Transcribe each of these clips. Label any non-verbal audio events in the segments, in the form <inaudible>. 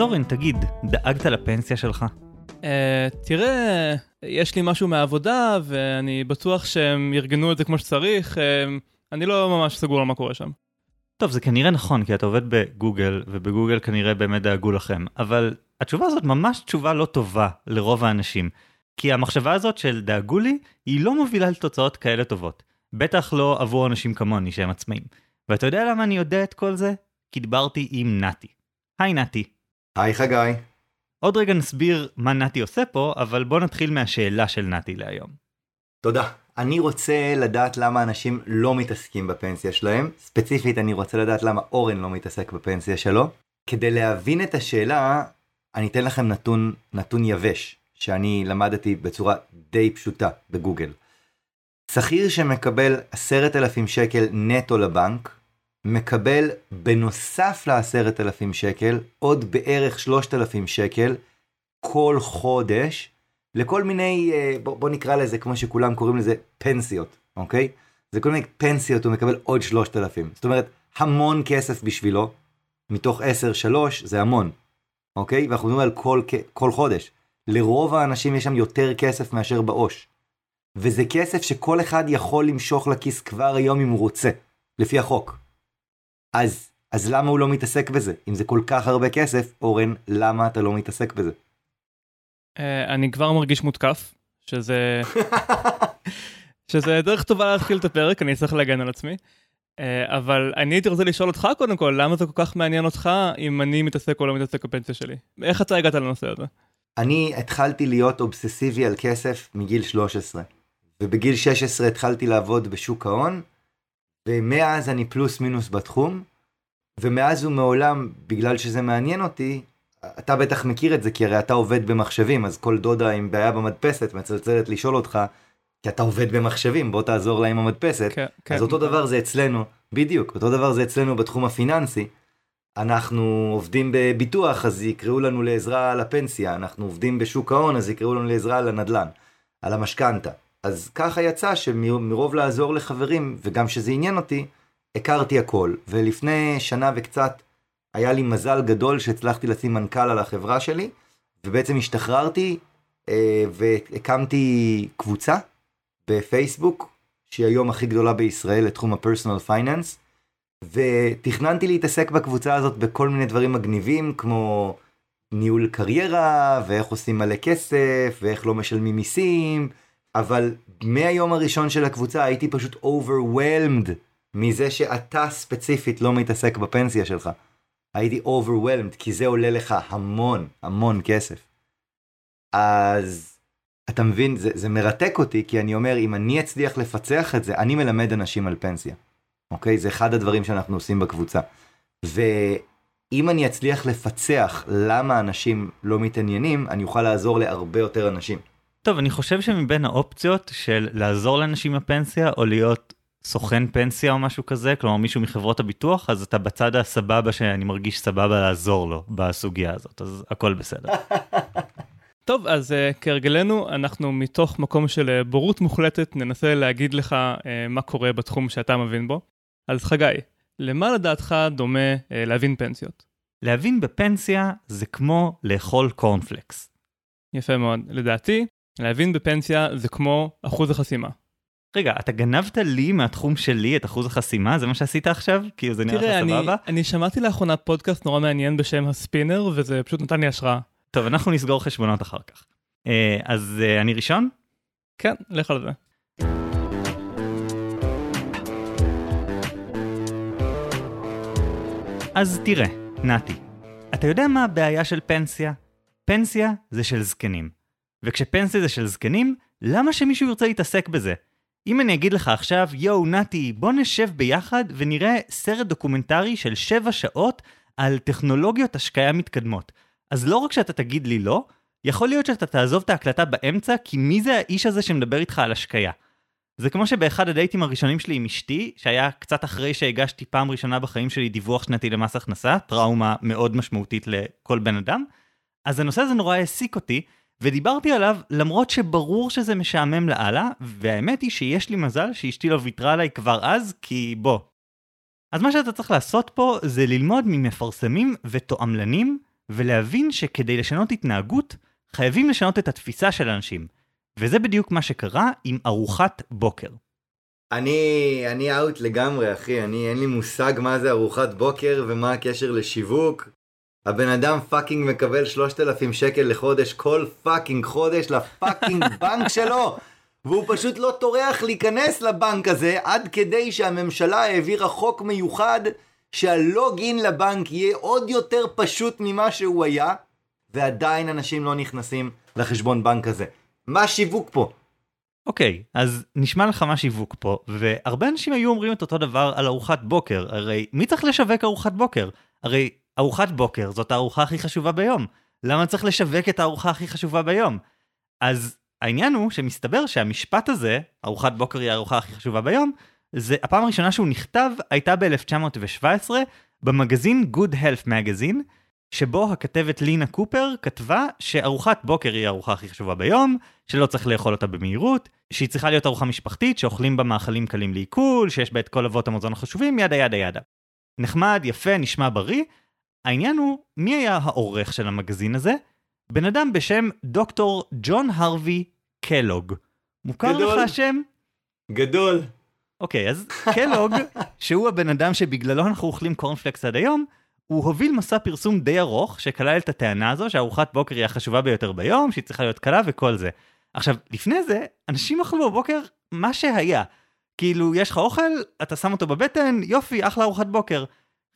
אז אורן, תגיד, דאגת לפנסיה שלך? Uh, תראה, יש לי משהו מהעבודה, ואני בטוח שהם ארגנו את זה כמו שצריך, uh, אני לא ממש סגור על מה קורה שם. טוב, זה כנראה נכון, כי אתה עובד בגוגל, ובגוגל כנראה באמת דאגו לכם, אבל התשובה הזאת ממש תשובה לא טובה לרוב האנשים. כי המחשבה הזאת של דאגו לי, היא לא מובילה לתוצאות כאלה טובות. בטח לא עבור אנשים כמוני שהם עצמאים. ואתה יודע למה אני יודע את כל זה? כי דיברתי עם נתי. היי נתי. היי חגי. עוד רגע נסביר מה נתי עושה פה, אבל בוא נתחיל מהשאלה של נתי להיום. תודה. אני רוצה לדעת למה אנשים לא מתעסקים בפנסיה שלהם. ספציפית אני רוצה לדעת למה אורן לא מתעסק בפנסיה שלו. כדי להבין את השאלה, אני אתן לכם נתון, נתון יבש, שאני למדתי בצורה די פשוטה בגוגל. שכיר שמקבל עשרת אלפים שקל נטו לבנק, מקבל בנוסף לעשרת אלפים שקל עוד בערך שלושת אלפים שקל כל חודש לכל מיני, אה, בוא, בוא נקרא לזה כמו שכולם קוראים לזה פנסיות, אוקיי? זה כל מיני פנסיות הוא מקבל עוד שלושת אלפים. זאת אומרת, המון כסף בשבילו, מתוך עשר שלוש זה המון, אוקיי? ואנחנו מדברים על כל, כל חודש. לרוב האנשים יש שם יותר כסף מאשר בעו"ש. וזה כסף שכל אחד יכול למשוך לכיס כבר היום אם הוא רוצה, לפי החוק. אז, אז למה הוא לא מתעסק בזה? אם זה כל כך הרבה כסף, אורן, למה אתה לא מתעסק בזה? Uh, אני כבר מרגיש מותקף, שזה... שזה דרך טובה להתחיל את הפרק, אני צריך להגן על עצמי. Uh, אבל אני הייתי רוצה לשאול אותך קודם כל, למה זה כל כך מעניין אותך אם אני מתעסק או לא מתעסק בפנסיה שלי? איך אתה הגעת לנושא הזה? אני התחלתי להיות אובססיבי על כסף מגיל 13. ובגיל 16 התחלתי לעבוד בשוק ההון, ומאז אני פלוס מינוס בתחום, ומאז ומעולם, בגלל שזה מעניין אותי, אתה בטח מכיר את זה, כי הרי אתה עובד במחשבים, אז כל דודה עם בעיה במדפסת מצלצלת לשאול אותך, כי אתה עובד במחשבים, בוא תעזור לה עם המדפסת. כן, כן. אז אותו דבר זה אצלנו, בדיוק, אותו דבר זה אצלנו בתחום הפיננסי. אנחנו עובדים בביטוח, אז יקראו לנו לעזרה על הפנסיה, אנחנו עובדים בשוק ההון, אז יקראו לנו לעזרה על הנדל"ן, על המשכנתה. אז ככה יצא שמרוב לעזור לחברים, וגם שזה עניין אותי, הכרתי הכל. ולפני שנה וקצת היה לי מזל גדול שהצלחתי לשים מנכ"ל על החברה שלי, ובעצם השתחררתי אה, והקמתי קבוצה בפייסבוק, שהיא היום הכי גדולה בישראל לתחום הפרסונל פייננס, ותכננתי להתעסק בקבוצה הזאת בכל מיני דברים מגניבים, כמו ניהול קריירה, ואיך עושים מלא כסף, ואיך לא משלמים מיסים, אבל מהיום הראשון של הקבוצה הייתי פשוט overwhelmed מזה שאתה ספציפית לא מתעסק בפנסיה שלך. הייתי overwhelmed כי זה עולה לך המון המון כסף. אז אתה מבין זה, זה מרתק אותי כי אני אומר אם אני אצליח לפצח את זה אני מלמד אנשים על פנסיה. אוקיי זה אחד הדברים שאנחנו עושים בקבוצה. ואם אני אצליח לפצח למה אנשים לא מתעניינים אני אוכל לעזור להרבה יותר אנשים. טוב, אני חושב שמבין האופציות של לעזור לאנשים בפנסיה, או להיות סוכן פנסיה או משהו כזה, כלומר מישהו מחברות הביטוח, אז אתה בצד הסבבה שאני מרגיש סבבה לעזור לו בסוגיה הזאת, אז הכל בסדר. <laughs> טוב, אז uh, כהרגלנו, אנחנו מתוך מקום של uh, בורות מוחלטת ננסה להגיד לך uh, מה קורה בתחום שאתה מבין בו. אז חגי, למה לדעתך דומה uh, להבין פנסיות? להבין בפנסיה זה כמו לאכול קורנפלקס. יפה מאוד. לדעתי, להבין בפנסיה זה כמו אחוז החסימה. רגע, אתה גנבת לי מהתחום שלי את אחוז החסימה? זה מה שעשית עכשיו? כאילו זה נראה לך סבבה? תראה, אני שמעתי לאחרונה פודקאסט נורא מעניין בשם הספינר, וזה פשוט נתן לי השראה. טוב, אנחנו נסגור חשבונות אחר כך. אה, אז אה, אני ראשון? כן, לך על זה. אז תראה, נתי, אתה יודע מה הבעיה של פנסיה? פנסיה זה של זקנים. וכשפנסיה זה של זקנים, למה שמישהו ירצה להתעסק בזה? אם אני אגיד לך עכשיו, יואו נתי, בוא נשב ביחד ונראה סרט דוקומנטרי של 7 שעות על טכנולוגיות השקיה מתקדמות. אז לא רק שאתה תגיד לי לא, יכול להיות שאתה תעזוב את ההקלטה באמצע, כי מי זה האיש הזה שמדבר איתך על השקיה? זה כמו שבאחד הדייטים הראשונים שלי עם אשתי, שהיה קצת אחרי שהגשתי פעם ראשונה בחיים שלי דיווח שנתי למס הכנסה, טראומה מאוד משמעותית לכל בן אדם, אז הנושא הזה נורא העסיק אותי, ודיברתי עליו למרות שברור שזה משעמם לאללה, והאמת היא שיש לי מזל שאשתי לא ויתרה עליי כבר אז, כי בוא. אז מה שאתה צריך לעשות פה זה ללמוד ממפרסמים ותועמלנים, ולהבין שכדי לשנות התנהגות, חייבים לשנות את התפיסה של אנשים. וזה בדיוק מה שקרה עם ארוחת בוקר. אני, אני אאוט לגמרי, אחי. אני, אין לי מושג מה זה ארוחת בוקר ומה הקשר לשיווק. הבן אדם fucking מקבל 3,000 שקל לחודש כל fucking חודש ל fucking <laughs> בנק שלו. והוא פשוט לא טורח להיכנס לבנק הזה עד כדי שהממשלה העבירה חוק מיוחד שה login לבנק יהיה עוד יותר פשוט ממה שהוא היה, ועדיין אנשים לא נכנסים לחשבון בנק הזה. מה שיווק פה? אוקיי, אז נשמע לך מה שיווק פה, והרבה אנשים היו אומרים את אותו דבר על ארוחת בוקר, הרי מי צריך לשווק ארוחת בוקר? הרי ארוחת בוקר זאת הארוחה הכי חשובה ביום. למה צריך לשווק את הארוחה הכי חשובה ביום? אז העניין הוא שמסתבר שהמשפט הזה, ארוחת בוקר היא הארוחה הכי חשובה ביום, זה הפעם הראשונה שהוא נכתב הייתה ב-1917 במגזין Good Health Magazine, שבו הכתבת לינה קופר כתבה שארוחת בוקר היא הארוחה הכי חשובה ביום, שלא צריך לאכול אותה במהירות, שהיא צריכה להיות ארוחה משפחתית, שאוכלים בה מאכלים קלים לעיכול, שיש בה את כל אבות המזון החשובים, ידה ידה ידה. נחמד, יפה, נשמע בריא. העניין הוא, מי היה העורך של המגזין הזה? בן אדם בשם דוקטור ג'ון הרווי קלוג. מוכר גדול. לך השם? גדול. אוקיי, אז קלוג, <laughs> שהוא הבן אדם שבגללו אנחנו אוכלים קורנפלקס עד היום, הוא הוביל מסע פרסום די ארוך שכלל את הטענה הזו שארוחת בוקר היא החשובה ביותר ביום, שהיא צריכה להיות קלה וכל זה. עכשיו, לפני זה, אנשים אכלו בבוקר מה שהיה. כאילו, יש לך אוכל, אתה שם אותו בבטן, יופי, אחלה ארוחת בוקר.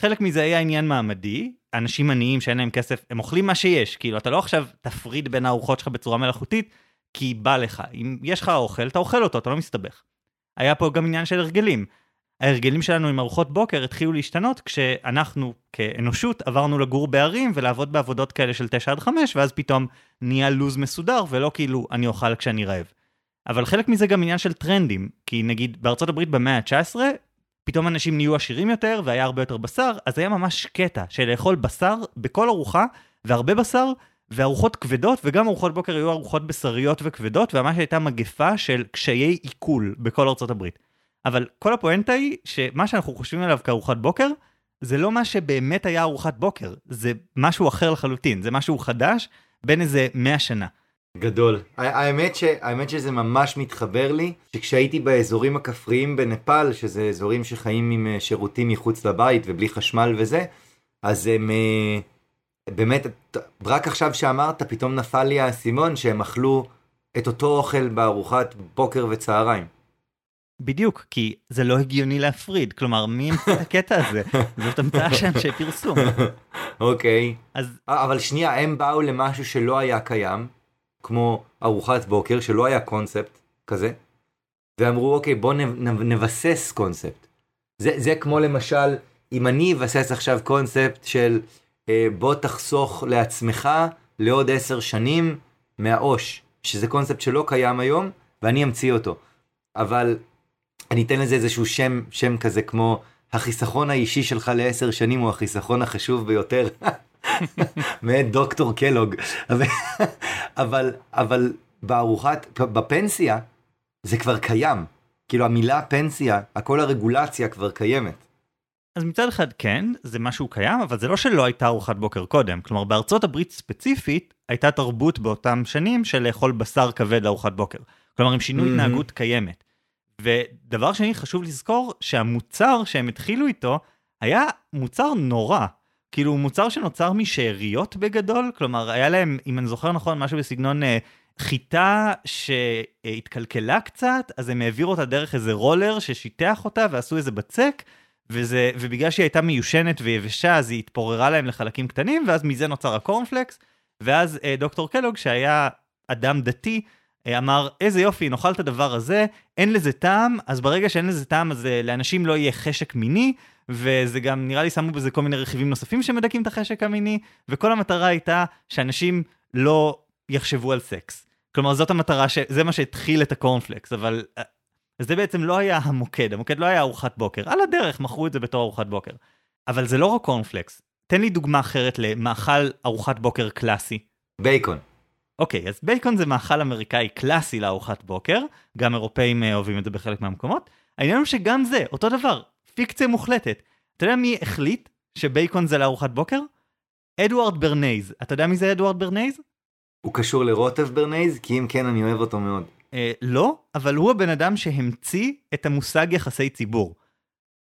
חלק מזה היה עניין מעמדי, אנשים עניים שאין להם כסף, הם אוכלים מה שיש. כאילו, אתה לא עכשיו תפריד בין הארוחות שלך בצורה מלאכותית, כי בא לך. אם יש לך אוכל, אתה אוכל אותו, אתה לא מסתבך. היה פה גם עניין של הרגלים. ההרגלים שלנו עם ארוחות בוקר התחילו להשתנות כשאנחנו כאנושות עברנו לגור בערים ולעבוד בעבודות כאלה של 9 עד 5 ואז פתאום נהיה לו"ז מסודר ולא כאילו אני אוכל כשאני רעב. אבל חלק מזה גם עניין של טרנדים, כי נגיד בארצות הברית במאה ה-19 פתאום אנשים נהיו עשירים יותר והיה הרבה יותר בשר, אז היה ממש קטע של לאכול בשר בכל ארוחה והרבה בשר וארוחות כבדות וגם ארוחות בוקר היו ארוחות בשריות וכבדות וממש הייתה מגפה של קשיי עיכול בכל ארצות הברית. אבל כל הפואנטה היא שמה שאנחנו חושבים עליו כארוחת בוקר, זה לא מה שבאמת היה ארוחת בוקר, זה משהו אחר לחלוטין, זה משהו חדש בין איזה 100 שנה. גדול. האמת, ש... האמת שזה ממש מתחבר לי, שכשהייתי באזורים הכפריים בנפאל, שזה אזורים שחיים עם אה, שירותים מחוץ לבית ובלי חשמל וזה, אז הם אה, באמת, רק עכשיו שאמרת, פתאום נפל לי האסימון שהם אכלו את אותו אוכל בארוחת בוקר וצהריים. בדיוק, כי זה לא הגיוני להפריד, כלומר, מי המציא את הקטע הזה? <laughs> זאת המצאה של אנשי פרסום. אוקיי. אז אבל שנייה, הם באו למשהו שלא היה קיים, כמו ארוחת בוקר, שלא היה קונספט כזה, ואמרו, אוקיי, בוא נבסס קונספט. זה, זה כמו למשל, אם אני אבסס עכשיו קונספט של אה, בוא תחסוך לעצמך לעוד עשר שנים מהעו"ש, שזה קונספט שלא קיים היום, ואני אמציא אותו. אבל אני אתן לזה איזשהו שם, שם כזה כמו החיסכון האישי שלך לעשר שנים הוא החיסכון החשוב ביותר. <laughs> מאת דוקטור קלוג. אבל, אבל, בארוחת, בפנסיה, זה כבר קיים. כאילו המילה פנסיה, הכל הרגולציה כבר קיימת. אז מצד אחד כן, זה משהו קיים, אבל זה לא שלא הייתה ארוחת בוקר קודם. כלומר, בארצות הברית ספציפית, הייתה תרבות באותם שנים של לאכול בשר כבד לארוחת בוקר. כלומר, עם שינוי Mhm. התנהגות קיימת. ודבר שני, חשוב לזכור שהמוצר שהם התחילו איתו, היה מוצר נורא. כאילו, הוא מוצר שנוצר משאריות בגדול, כלומר, היה להם, אם אני זוכר נכון, משהו בסגנון אה, חיטה שהתקלקלה קצת, אז הם העבירו אותה דרך איזה רולר ששיטח אותה ועשו איזה בצק, וזה, ובגלל שהיא הייתה מיושנת ויבשה, אז היא התפוררה להם לחלקים קטנים, ואז מזה נוצר הקורנפלקס, ואז אה, דוקטור קלוג, שהיה אדם דתי, אה, אמר, איזה יופי, נאכל את הדבר הזה, אין לזה טעם, אז ברגע שאין לזה טעם, אז אה, לאנשים לא יהיה חשק מיני, וזה גם, נראה לי שמו בזה כל מיני רכיבים נוספים שמדכאים את החשק המיני, וכל המטרה הייתה שאנשים לא יחשבו על סקס. כלומר, זאת המטרה, ש... זה מה שהתחיל את הקורנפלקס, אבל אה, זה בעצם לא היה המוקד, המוקד לא היה ארוחת בוקר, על הדרך מכרו את זה בתור ארוחת בוקר. אבל זה לא רק קורנפלקס, תן לי דוגמה אחרת למאכל ארוחת בוקר קלאסי. בייקון. אוקיי, אז בייקון זה מאכל אמריקאי קלאסי לארוחת בוקר, גם אירופאים אה, אוהבים את זה בחלק מהמקומות. העניין הוא שגם זה, אותו דבר, פיקציה מוחלטת. אתה יודע מי החליט שבייקון זה לארוחת בוקר? אדוארד ברנייז, אתה יודע מי זה אדוארד ברנייז? הוא קשור לרוטב ברנייז? כי אם כן, אני אוהב אותו מאוד. אה, לא, אבל הוא הבן אדם שהמציא את המושג יחסי ציבור.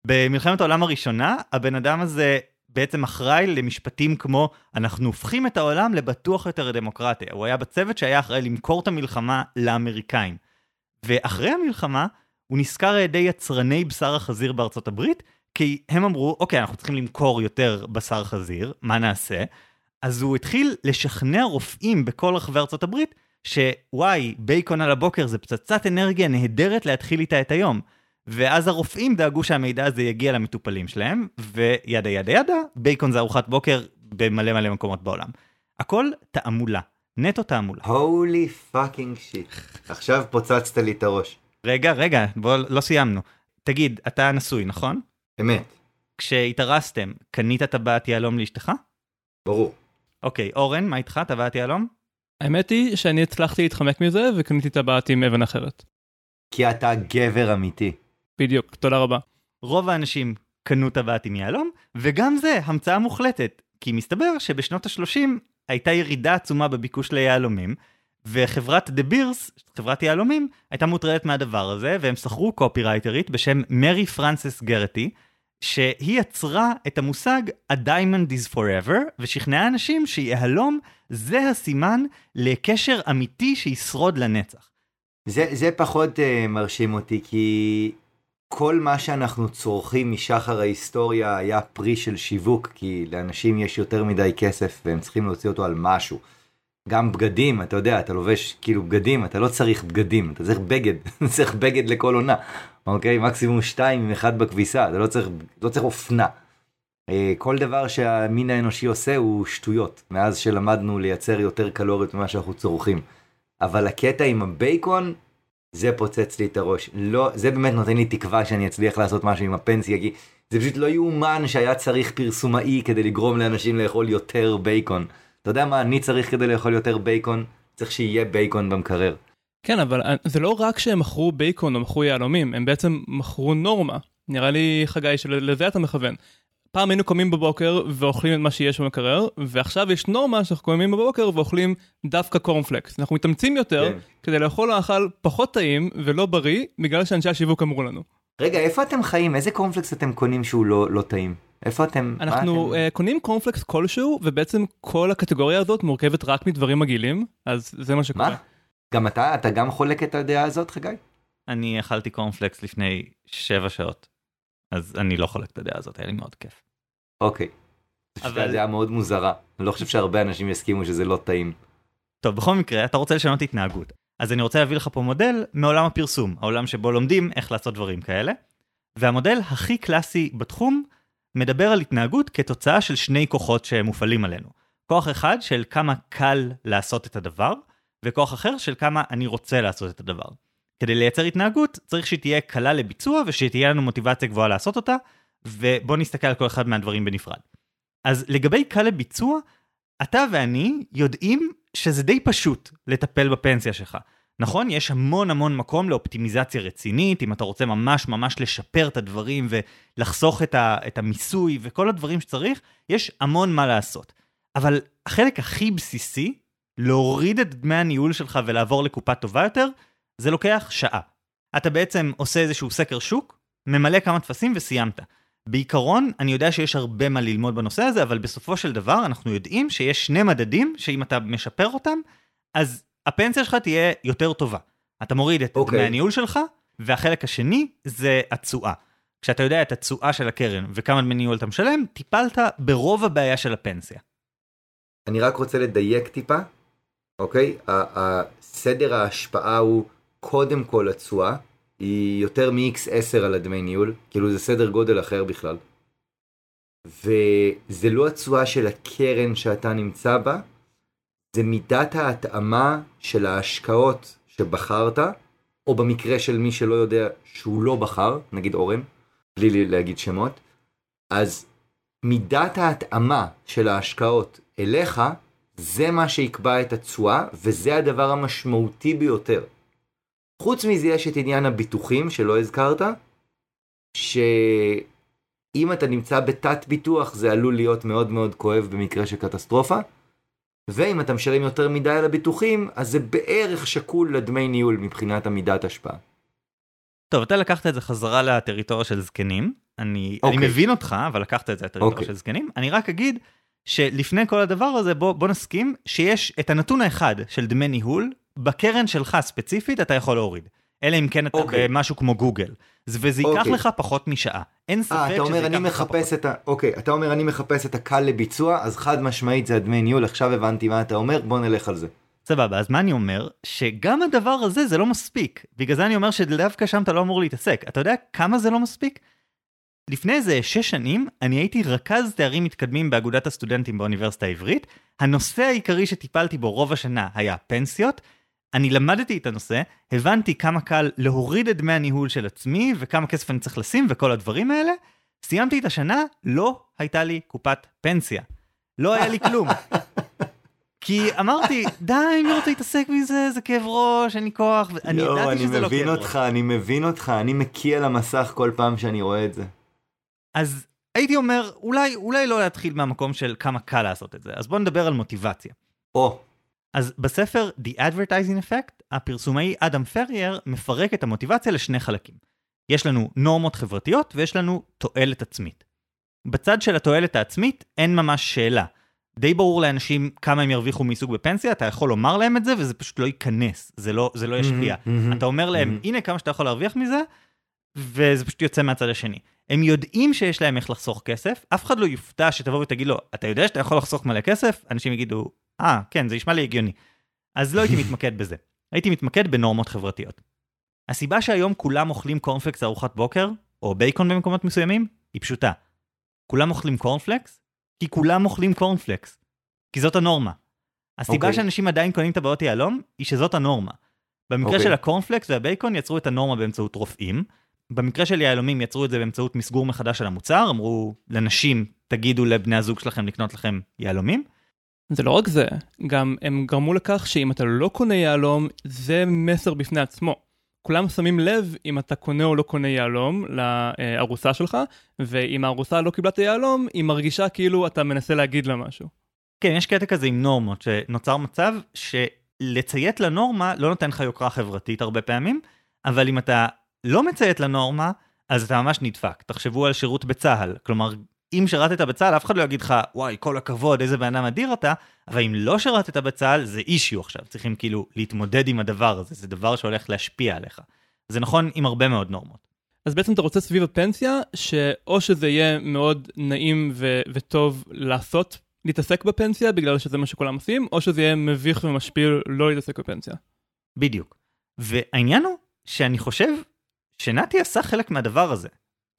במלחמת העולם הראשונה, הבן אדם הזה בעצם אחראי למשפטים כמו אנחנו הופכים את העולם לבטוח יותר לדמוקרטיה. הוא היה בצוות שהיה אחראי למכור את המלחמה לאמריקאים. ואחרי המלחמה, הוא נשכר על ידי יצרני בשר החזיר בארצות הברית, כי הם אמרו, אוקיי, אנחנו צריכים למכור יותר בשר חזיר, מה נעשה? אז הוא התחיל לשכנע רופאים בכל רחבי ארצות הברית, שוואי, בייקון על הבוקר זה פצצת אנרגיה נהדרת להתחיל איתה את היום. ואז הרופאים דאגו שהמידע הזה יגיע למטופלים שלהם, ו yada yada yada, בייקון זה ארוחת בוקר במלא מלא מקומות בעולם. הכל תעמולה, נטו תעמולה. Holy fucking shit. עכשיו פוצצת לי את הראש. רגע, רגע, בוא, לא סיימנו. תגיד, אתה נשוי, נכון? אמת, כשהתארסתם, קנית טבעת יהלום לאשתך? ברור. אוקיי, אורן, מה איתך, טבעת יהלום? האמת היא שאני הצלחתי להתחמק מזה וקניתי טבעת עם אבן אחרת. כי אתה גבר אמיתי. בדיוק, תודה רבה. רוב האנשים קנו טבעת עם יהלום, וגם זה המצאה מוחלטת, כי מסתבר שבשנות ה-30 הייתה ירידה עצומה בביקוש ליהלומים, וחברת דה בירס, חברת יהלומים, הייתה מוטרדת מהדבר הזה, והם שכרו קופירייטרית בשם מרי פרנסס גרטי, שהיא יצרה את המושג A Diamond is Forever, ושכנעה אנשים שיהלום זה הסימן לקשר אמיתי שישרוד לנצח. זה, זה פחות uh, מרשים אותי, כי כל מה שאנחנו צורכים משחר ההיסטוריה היה פרי של שיווק, כי לאנשים יש יותר מדי כסף והם צריכים להוציא אותו על משהו. גם בגדים, אתה יודע, אתה לובש כאילו בגדים, אתה לא צריך בגדים, אתה צריך בגד, <laughs> צריך בגד לכל עונה, אוקיי? מקסימום שתיים עם אחד בכביסה, אתה לא צריך, לא צריך אופנה. אה, כל דבר שהמין האנושי עושה הוא שטויות, מאז שלמדנו לייצר יותר קלוריות ממה שאנחנו צורכים. אבל הקטע עם הבייקון, זה פוצץ לי את הראש. לא, זה באמת נותן לי תקווה שאני אצליח לעשות משהו עם הפנסיה, כי זה פשוט לא יאומן שהיה צריך פרסומאי כדי לגרום לאנשים לאכול יותר בייקון. אתה יודע מה אני צריך כדי לאכול יותר בייקון? צריך שיהיה בייקון במקרר. כן, אבל אה, זה לא רק שהם מכרו בייקון או מכרו יהלומים, הם בעצם מכרו נורמה. נראה לי, חגי, שלזה אתה מכוון. פעם היינו קמים בבוקר ואוכלים את מה שיש במקרר, ועכשיו יש נורמה שאנחנו קמים בבוקר ואוכלים דווקא קורנפלקס. אנחנו מתאמצים יותר כן. כדי לאכול מאכל פחות טעים ולא בריא, בגלל שאנשי השיווק אמרו לנו. רגע, איפה אתם חיים? איזה קורנפלקס אתם קונים שהוא לא, לא טעים? איפה אתם? אנחנו אתם... uh, קונים קורנפלקס כלשהו, ובעצם כל הקטגוריה הזאת מורכבת רק מדברים מגעילים, אז זה מה שקורה. מה? גם אתה, אתה גם חולק את הדעה הזאת, חגי? אני אכלתי קורנפלקס לפני שבע שעות, אז אני לא חולק את הדעה הזאת, היה לי מאוד כיף. אוקיי. אבל- אבל... דעה מאוד מוזרה. אני לא חושב שהרבה אנשים יסכימו שזה לא טעים. טוב, בכל מקרה, אתה רוצה לשנות התנהגות. אז אני רוצה להביא לך פה מודל מעולם הפרסום, העולם שבו לומדים איך לעשות דברים כאלה. והמודל הכי קלאסי בתחום מדבר על התנהגות כתוצאה של שני כוחות שמופעלים עלינו. כוח אחד של כמה קל לעשות את הדבר, וכוח אחר של כמה אני רוצה לעשות את הדבר. כדי לייצר התנהגות, צריך שהיא תהיה קלה לביצוע ושתהיה לנו מוטיבציה גבוהה לעשות אותה, ובוא נסתכל על כל אחד מהדברים בנפרד. אז לגבי קל לביצוע, אתה ואני יודעים שזה די פשוט לטפל בפנסיה שלך. נכון? יש המון המון מקום לאופטימיזציה רצינית, אם אתה רוצה ממש ממש לשפר את הדברים ולחסוך את, ה, את המיסוי וכל הדברים שצריך, יש המון מה לעשות. אבל החלק הכי בסיסי, להוריד את דמי הניהול שלך ולעבור לקופה טובה יותר, זה לוקח שעה. אתה בעצם עושה איזשהו סקר שוק, ממלא כמה טפסים וסיימת. בעיקרון, אני יודע שיש הרבה מה ללמוד בנושא הזה, אבל בסופו של דבר אנחנו יודעים שיש שני מדדים שאם אתה משפר אותם, אז הפנסיה שלך תהיה יותר טובה. אתה מוריד את אוקיי. דמי הניהול שלך, והחלק השני זה התשואה. כשאתה יודע את התשואה של הקרן וכמה דמי ניהול אתה משלם, טיפלת ברוב הבעיה של הפנסיה. אני רק רוצה לדייק טיפה, אוקיי? סדר ההשפעה הוא קודם כל התשואה, היא יותר מ-X10 על הדמי ניהול, כאילו זה סדר גודל אחר בכלל. וזה לא התשואה של הקרן שאתה נמצא בה, זה מידת ההתאמה של ההשקעות שבחרת, או במקרה של מי שלא יודע שהוא לא בחר, נגיד אורן, בלי לי להגיד שמות, אז מידת ההתאמה של ההשקעות אליך, זה מה שיקבע את התשואה, וזה הדבר המשמעותי ביותר. חוץ מזה יש את עניין הביטוחים שלא הזכרת, אם אתה נמצא בתת ביטוח זה עלול להיות מאוד מאוד כואב במקרה של קטסטרופה. ואם אתה משלם יותר מדי על הביטוחים, אז זה בערך שקול לדמי ניהול מבחינת המידת השפעה. טוב, אתה לקחת את זה חזרה לטריטוריה של זקנים. אני, אוקיי. אני מבין אותך, אבל לקחת את זה לטריטוריה אוקיי. של זקנים. אני רק אגיד שלפני כל הדבר הזה, בוא, בוא נסכים שיש את הנתון האחד של דמי ניהול, בקרן שלך ספציפית אתה יכול להוריד. אלא אם כן אתה אוקיי. במשהו כמו גוגל. זה- וזה ייקח אוקיי. לך פחות משעה. אין ספק אה, שזה אתה אומר אני מחפש. את ה... אוקיי, אתה אומר אני מחפש את הקל לביצוע, אז חד משמעית זה הדמי ניהול, עכשיו הבנתי מה אתה אומר, בוא נלך על זה. סבבה, אז מה אני אומר? שגם הדבר הזה זה לא מספיק. בגלל זה אני אומר שדווקא שם אתה לא אמור להתעסק. אתה יודע כמה זה לא מספיק? לפני איזה שש שנים, אני הייתי רכז תארים מתקדמים באגודת הסטודנטים באוניברסיטה העברית. הנושא העיקרי שטיפלתי בו רוב השנה היה פנסיות. אני למדתי את הנושא, הבנתי כמה קל להוריד את דמי הניהול של עצמי וכמה כסף אני צריך לשים וכל הדברים האלה. סיימתי את השנה, לא הייתה לי קופת פנסיה. לא היה לי כלום. <laughs> כי אמרתי, די, מי רוצה להתעסק בזה, זה כאב ראש, אין לי כוח, ואני יואו, ידעתי אני שזה לא כאב אותך, ראש. אני מבין אותך, אני מקיא על המסך כל פעם שאני רואה את זה. אז הייתי אומר, אולי, אולי לא להתחיל מהמקום של כמה קל לעשות את זה, אז בוא נדבר על מוטיבציה. או, אז בספר The Advertising Effect, הפרסומאי אדם פרייר מפרק את המוטיבציה לשני חלקים. יש לנו נורמות חברתיות ויש לנו תועלת עצמית. בצד של התועלת העצמית אין ממש שאלה. די ברור לאנשים כמה הם ירוויחו מעיסוק בפנסיה, אתה יכול לומר להם את זה וזה פשוט לא ייכנס, זה לא, זה לא ישפיע. מהמם, אתה אומר להם, מהמם. הנה כמה שאתה יכול להרוויח מזה, וזה פשוט יוצא מהצד השני. הם יודעים שיש להם איך לחסוך כסף, אף אחד לא יופתע שתבוא ותגיד לו, אתה יודע שאתה יכול לחסוך מלא כסף? אנשים יגידו, אה, כן, זה נשמע לי הגיוני. אז לא הייתי מתמקד בזה. הייתי מתמקד בנורמות חברתיות. הסיבה שהיום כולם אוכלים קורנפלקס לארוחת בוקר, או בייקון במקומות מסוימים, היא פשוטה. כולם אוכלים קורנפלקס, כי כולם אוכלים קורנפלקס. כי זאת הנורמה. הסיבה אוקיי. שאנשים עדיין קונים טבעות יהלום, היא שזאת הנורמה. במקרה אוקיי. של הקורנפלקס והבייקון יצרו את הנורמה באמצעות רופאים. במקרה של יהלומים יצרו את זה באמצעות מסגור מחדש של המוצר, אמרו לנשים, תגידו לבני הזוג שלכם לקנות לכם יהלומים. זה לא רק זה, גם הם גרמו לכך שאם אתה לא קונה יהלום, זה מסר בפני עצמו. כולם שמים לב אם אתה קונה או לא קונה יהלום לארוסה שלך, ואם הארוסה לא קיבלה את היהלום, היא מרגישה כאילו אתה מנסה להגיד לה משהו. כן, יש קטע כזה עם נורמות, שנוצר מצב שלציית לנורמה לא נותן לך יוקרה חברתית הרבה פעמים, אבל אם אתה לא מציית לנורמה, אז אתה ממש נדפק. תחשבו על שירות בצה"ל, כלומר, אם שירתת בצה"ל, אף אחד לא יגיד לך, וואי, כל הכבוד, איזה בן אדם אדיר אתה, אבל אם לא שירתת בצה"ל, זה אישיו עכשיו, צריכים כאילו להתמודד עם הדבר הזה, זה דבר שהולך להשפיע עליך. זה נכון עם הרבה מאוד נורמות. אז בעצם אתה רוצה סביב הפנסיה, שאו שזה יהיה מאוד נעים ו- וטוב לעשות, להתעסק בפנסיה, בגלל שזה מה שכולם עושים, או שזה יהיה מביך ומשפיל לא להתעסק בפנסיה. בדיוק. והעניין הוא שאני חושב שנתי עשה חלק מהדבר הזה.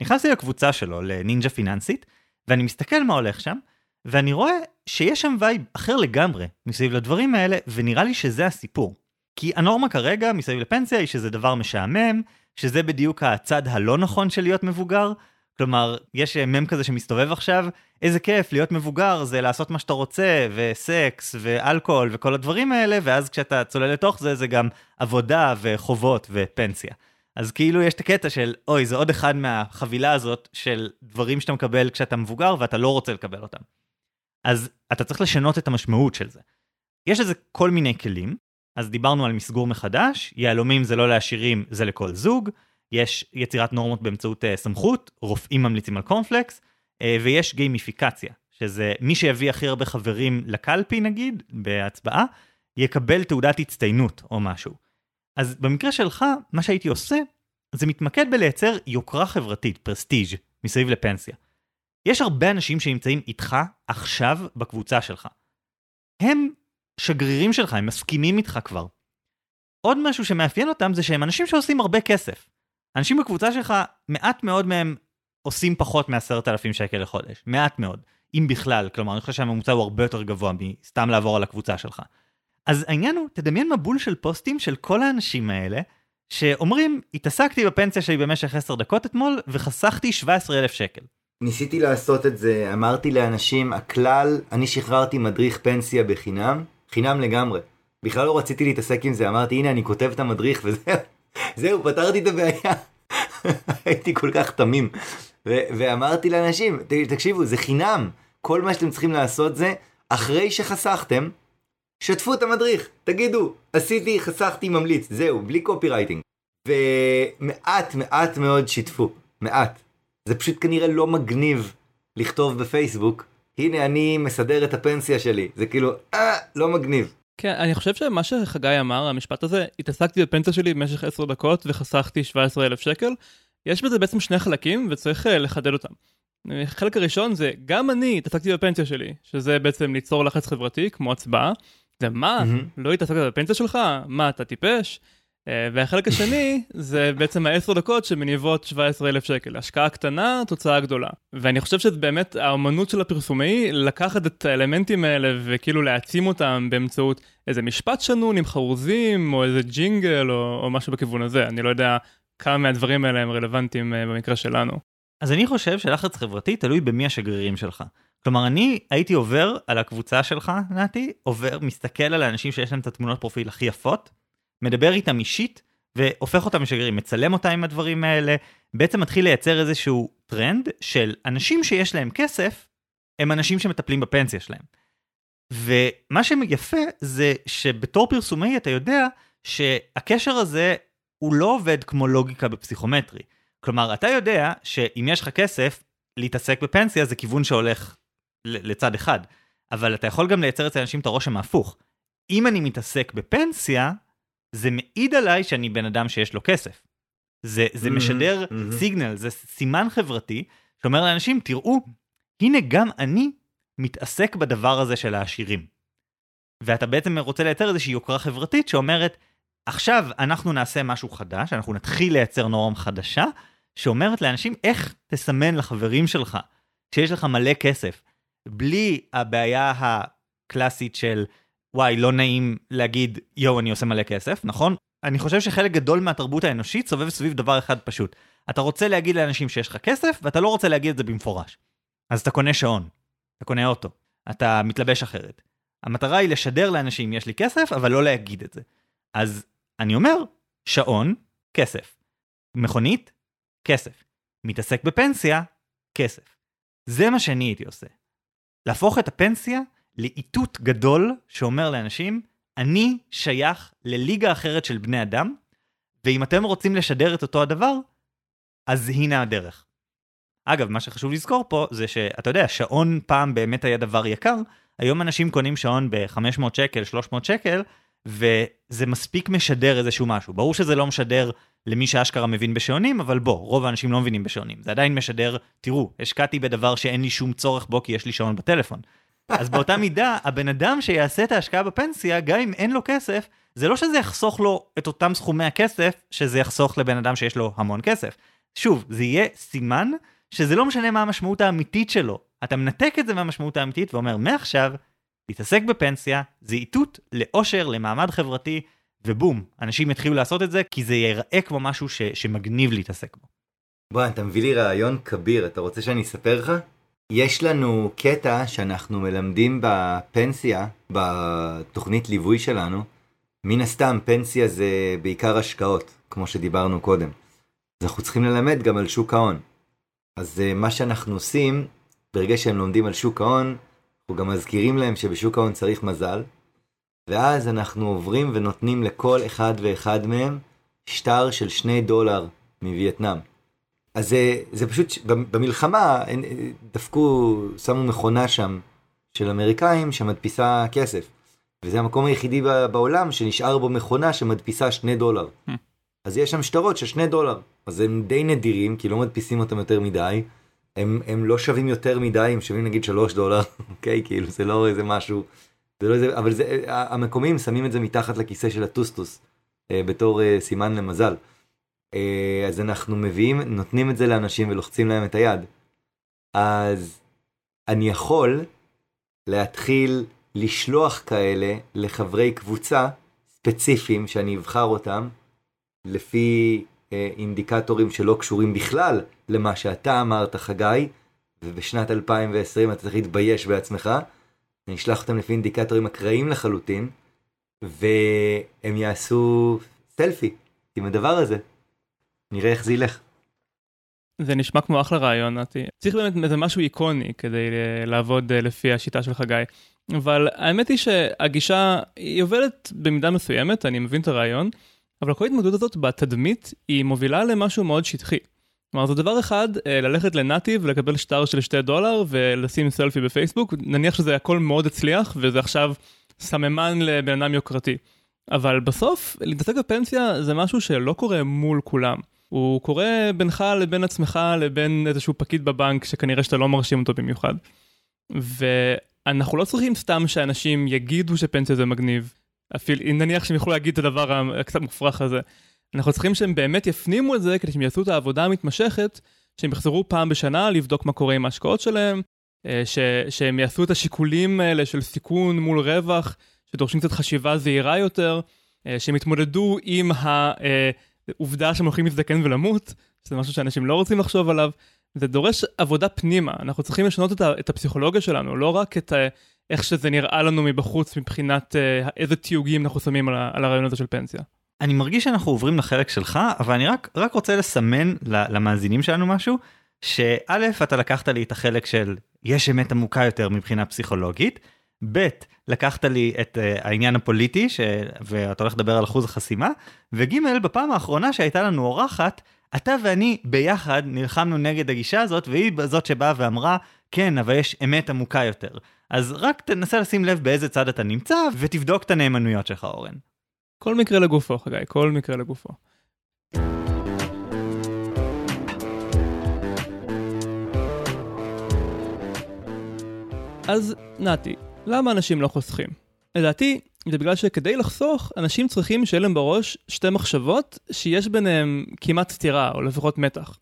נכנסתי לקבוצה שלו, לנינג'ה פיננסית, ואני מסתכל מה הולך שם, ואני רואה שיש שם vibe אחר לגמרי מסביב לדברים האלה, ונראה לי שזה הסיפור. כי הנורמה כרגע מסביב לפנסיה היא שזה דבר משעמם, שזה בדיוק הצד הלא נכון של להיות מבוגר. כלומר, יש מם כזה שמסתובב עכשיו, איזה כיף להיות מבוגר זה לעשות מה שאתה רוצה, וסקס, ואלכוהול, וכל הדברים האלה, ואז כשאתה צולל לתוך זה, זה גם עבודה, וחובות, ופנסיה. אז כאילו יש את הקטע של, אוי, זה עוד אחד מהחבילה הזאת של דברים שאתה מקבל כשאתה מבוגר, ואתה לא רוצה לקבל אותם. אז אתה צריך לשנות את המשמעות של זה. יש לזה כל מיני כלים, אז דיברנו על מסגור מחדש, יהלומים זה לא לעשירים, זה לכל זוג, יש יצירת נורמות באמצעות uh, סמכות, רופאים ממליצים על קורנפלקס, uh, ויש גיימיפיקציה, שזה מי שיביא הכי הרבה חברים לקלפי נגיד, בהצבעה, יקבל תעודת הצטיינות או משהו. אז במקרה שלך, מה שהייתי עושה, זה מתמקד בלייצר יוקרה חברתית, פרסטיג', מסביב לפנסיה. יש הרבה אנשים שנמצאים איתך עכשיו בקבוצה שלך. הם שגרירים שלך, הם מסכימים איתך כבר. עוד משהו שמאפיין אותם זה שהם אנשים שעושים הרבה כסף. אנשים בקבוצה שלך, מעט מאוד מהם עושים פחות מ-10,000 שקל לחודש. מעט מאוד. אם בכלל, כלומר, אני חושב שהממוצע הוא הרבה יותר גבוה מסתם לעבור על הקבוצה שלך. אז העניין הוא, תדמיין מבול של פוסטים של כל האנשים האלה, שאומרים, התעסקתי בפנסיה שלי במשך 10 דקות אתמול, וחסכתי 17,000 שקל. ניסיתי לעשות את זה, אמרתי לאנשים, הכלל, אני שחררתי מדריך פנסיה בחינם, חינם לגמרי. בכלל לא רציתי להתעסק עם זה, אמרתי, הנה אני כותב את המדריך וזהו, <laughs> זהו, פתרתי את הבעיה. <laughs> הייתי כל כך תמים. ו- ואמרתי לאנשים, "ת- תקשיבו, זה חינם. כל מה שאתם צריכים לעשות זה, אחרי שחסכתם, שתפו את המדריך. תגידו, עשיתי, חסכתי, ממליץ. זהו, בלי קופי רייטינג. ומעט מעט מאוד שיתפו. מעט. זה פשוט כנראה לא מגניב לכתוב בפייסבוק, הנה אני מסדר את הפנסיה שלי. זה כאילו, אה, לא מגניב. כן, אני חושב שמה שחגי אמר, המשפט הזה, התעסקתי בפנסיה שלי במשך 10 דקות וחסכתי 17,000 שקל, יש בזה בעצם שני חלקים וצריך אה, לחדד אותם. החלק הראשון זה, גם אני התעסקתי בפנסיה שלי, שזה בעצם ליצור לחץ חברתי, כמו הצבעה. ומה, מהמם. לא התעסקת בפנסיה שלך? מה, אתה טיפש? אה, והחלק השני <laughs> זה בעצם העשר דקות שמניבות 17,000 שקל, השקעה קטנה, תוצאה גדולה. ואני חושב שזה באמת האמנות של הפרסומאי לקחת את האלמנטים האלה וכאילו להעצים אותם באמצעות איזה משפט שנון עם חרוזים או איזה ג'ינגל או, או משהו בכיוון הזה, אני לא יודע כמה מהדברים האלה הם רלוונטיים אה, במקרה שלנו. אז אני חושב שלחץ חברתי תלוי במי השגרירים שלך. כלומר, אני הייתי עובר על הקבוצה שלך, נתי, עובר, מסתכל על האנשים שיש להם את התמונות פרופיל הכי יפות, מדבר איתם אישית, והופך אותם לשגרירים, מצלם אותם עם הדברים האלה, בעצם מתחיל לייצר איזשהו טרנד של אנשים שיש להם כסף, הם אנשים שמטפלים בפנסיה שלהם. ומה שיפה זה שבתור פרסומאי אתה יודע שהקשר הזה הוא לא עובד כמו לוגיקה בפסיכומטרי. כלומר, אתה יודע שאם יש לך כסף, להתעסק בפנסיה זה כיוון שהולך לצד אחד. אבל אתה יכול גם לייצר אצל אנשים את הרושם ההפוך. אם אני מתעסק בפנסיה, זה מעיד עליי שאני בן אדם שיש לו כסף. זה, זה Mhm, משדר mhm. סיגנל, זה סימן חברתי שאומר לאנשים, תראו, הנה גם אני מתעסק בדבר הזה של העשירים. ואתה בעצם רוצה לייצר איזושהי יוקרה חברתית שאומרת, עכשיו אנחנו נעשה משהו חדש, אנחנו נתחיל לייצר נורם חדשה, שאומרת לאנשים איך תסמן לחברים שלך שיש לך מלא כסף, בלי הבעיה הקלאסית של וואי, לא נעים להגיד יואו, אני עושה מלא כסף, נכון? אני חושב שחלק גדול מהתרבות האנושית סובב סביב דבר אחד פשוט. אתה רוצה להגיד לאנשים שיש לך כסף, ואתה לא רוצה להגיד את זה במפורש. אז אתה קונה שעון, אתה קונה אוטו, אתה מתלבש אחרת. המטרה היא לשדר לאנשים יש לי כסף, אבל לא להגיד את זה. אז אני אומר, שעון, כסף. מכונית, כסף. מתעסק בפנסיה, כסף. זה מה שאני הייתי עושה. להפוך את הפנסיה לאיתות גדול שאומר לאנשים, אני שייך לליגה אחרת של בני אדם, ואם אתם רוצים לשדר את אותו הדבר, אז הנה הדרך. אגב, מה שחשוב לזכור פה זה שאתה יודע, שעון פעם באמת היה דבר יקר, היום אנשים קונים שעון ב-500 שקל, 300 שקל, וזה מספיק משדר איזשהו משהו. ברור שזה לא משדר למי שאשכרה מבין בשעונים, אבל בוא, רוב האנשים לא מבינים בשעונים. זה עדיין משדר, תראו, השקעתי בדבר שאין לי שום צורך בו כי יש לי שעון בטלפון. אז באותה <laughs> מידה, הבן אדם שיעשה את ההשקעה בפנסיה, גם אם אין לו כסף, זה לא שזה יחסוך לו את אותם סכומי הכסף, שזה יחסוך לבן אדם שיש לו המון כסף. שוב, זה יהיה סימן שזה לא משנה מה המשמעות האמיתית שלו. אתה מנתק את זה מהמשמעות האמיתית ואומר, מעכשיו, להתעסק בפנסיה זה איתות לאושר, למעמד חברתי, ובום, אנשים יתחילו לעשות את זה, כי זה ייראה כמו משהו ש, שמגניב להתעסק בו. בוא, אתה מביא לי רעיון כביר, אתה רוצה שאני אספר לך? יש לנו קטע שאנחנו מלמדים בפנסיה, בתוכנית ליווי שלנו. מן הסתם, פנסיה זה בעיקר השקעות, כמו שדיברנו קודם. אז אנחנו צריכים ללמד גם על שוק ההון. אז אה, מה שאנחנו עושים, ברגע שהם לומדים על שוק ההון, אנחנו גם מזכירים להם שבשוק ההון צריך מזל, ואז אנחנו עוברים ונותנים לכל אחד ואחד מהם שטר של שני דולר מווייטנאם. אז זה, זה פשוט, במלחמה דפקו, שמו מכונה שם של אמריקאים שמדפיסה כסף. וזה המקום היחידי בעולם שנשאר בו מכונה שמדפיסה שני דולר. Hmm. אז יש שם שטרות של שני דולר. אז הם די נדירים, כי לא מדפיסים אותם יותר מדי. הם, הם לא שווים יותר מדי, הם שווים נגיד שלוש דולר, <laughs> אוקיי? כאילו זה לא איזה משהו, זה לא איזה, אבל זה, המקומיים שמים את זה מתחת לכיסא של הטוסטוס, אה, בתור אה, סימן למזל. אה, אז אנחנו מביאים, נותנים את זה לאנשים ולוחצים להם את היד. אז אני יכול להתחיל לשלוח כאלה לחברי קבוצה ספציפיים שאני אבחר אותם לפי אה, אינדיקטורים שלא קשורים בכלל למה שאתה אמרת חגי, ובשנת 2020 אתה צריך להתבייש בעצמך. אני לפי אינדיקטורים אקראיים לחלוטין, והם יעשו סלפי עם הדבר הזה. נראה איך זה ילך. זה נשמע כמו אחלה רעיון, נתי. צריך באמת איזה משהו איקוני כדי אה, לעבוד אה, לפי השיטה של חגי. אבל האמת היא שהגישה, היא עובדת במידה מסוימת, אני מבין את הרעיון, אבל כל ההתמודדות הזאת בתדמית, היא מובילה למשהו מאוד שטחי. כלומר, זה דבר אחד, אה, ללכת לנאטי ולקבל שטר של 2 דולר ולשים סלפי בפייסבוק, נניח שזה הכל מאוד הצליח, וזה עכשיו סממן לבן אדם יוקרתי. אבל בסוף, להתעסק בפנסיה זה משהו שלא קורה מול כולם. הוא קורה בינך לבין עצמך לבין איזשהו פקיד בבנק שכנראה שאתה לא מרשים אותו במיוחד. ואנחנו לא צריכים סתם שאנשים יגידו שפנסיה זה מגניב. אפילו נניח שהם יוכלו להגיד את הדבר הקצת מופרך הזה. אנחנו צריכים שהם באמת יפנימו את זה כדי שהם יעשו את העבודה המתמשכת, שהם יחזרו פעם בשנה לבדוק מה קורה עם ההשקעות שלהם, אה, ש, שהם יעשו את השיקולים האלה של סיכון מול רווח, שדורשים קצת חשיבה זהירה יותר, אה, שהם יתמודדו עם העובדה שהם הולכים להזדקן ולמות, שזה משהו שאנשים לא רוצים לחשוב עליו. זה דורש עבודה פנימה, אנחנו צריכים לשנות את הפסיכולוגיה שלנו, לא רק את איך שזה נראה לנו מבחוץ מבחינת איזה תיוגים אנחנו שמים על הרעיון הזה של פנסיה. אני מרגיש שאנחנו עוברים לחלק שלך, אבל אני רק, רק רוצה לסמן למאזינים שלנו משהו, שא', אתה לקחת לי את החלק של יש אמת עמוקה יותר מבחינה פסיכולוגית, ב', לקחת לי את uh, העניין הפוליטי, ש... ואתה הולך לדבר על אחוז החסימה, וג', בפעם האחרונה שהייתה לנו אורחת, אתה ואני ביחד נלחמנו נגד הגישה הזאת, והיא זאת שבאה ואמרה, כן, אבל יש אמת עמוקה יותר. אז רק תנסה לשים לב באיזה צד אתה נמצא, ותבדוק את הנאמנויות שלך, אורן. כל מקרה לגופו, חגי, כל מקרה לגופו. אז נתי, למה אנשים לא חוסכים? לדעתי, זה בגלל שכדי לחסוך, אנשים צריכים שיהיה להם בראש שתי מחשבות שיש ביניהם כמעט סתירה, או לפחות מתח.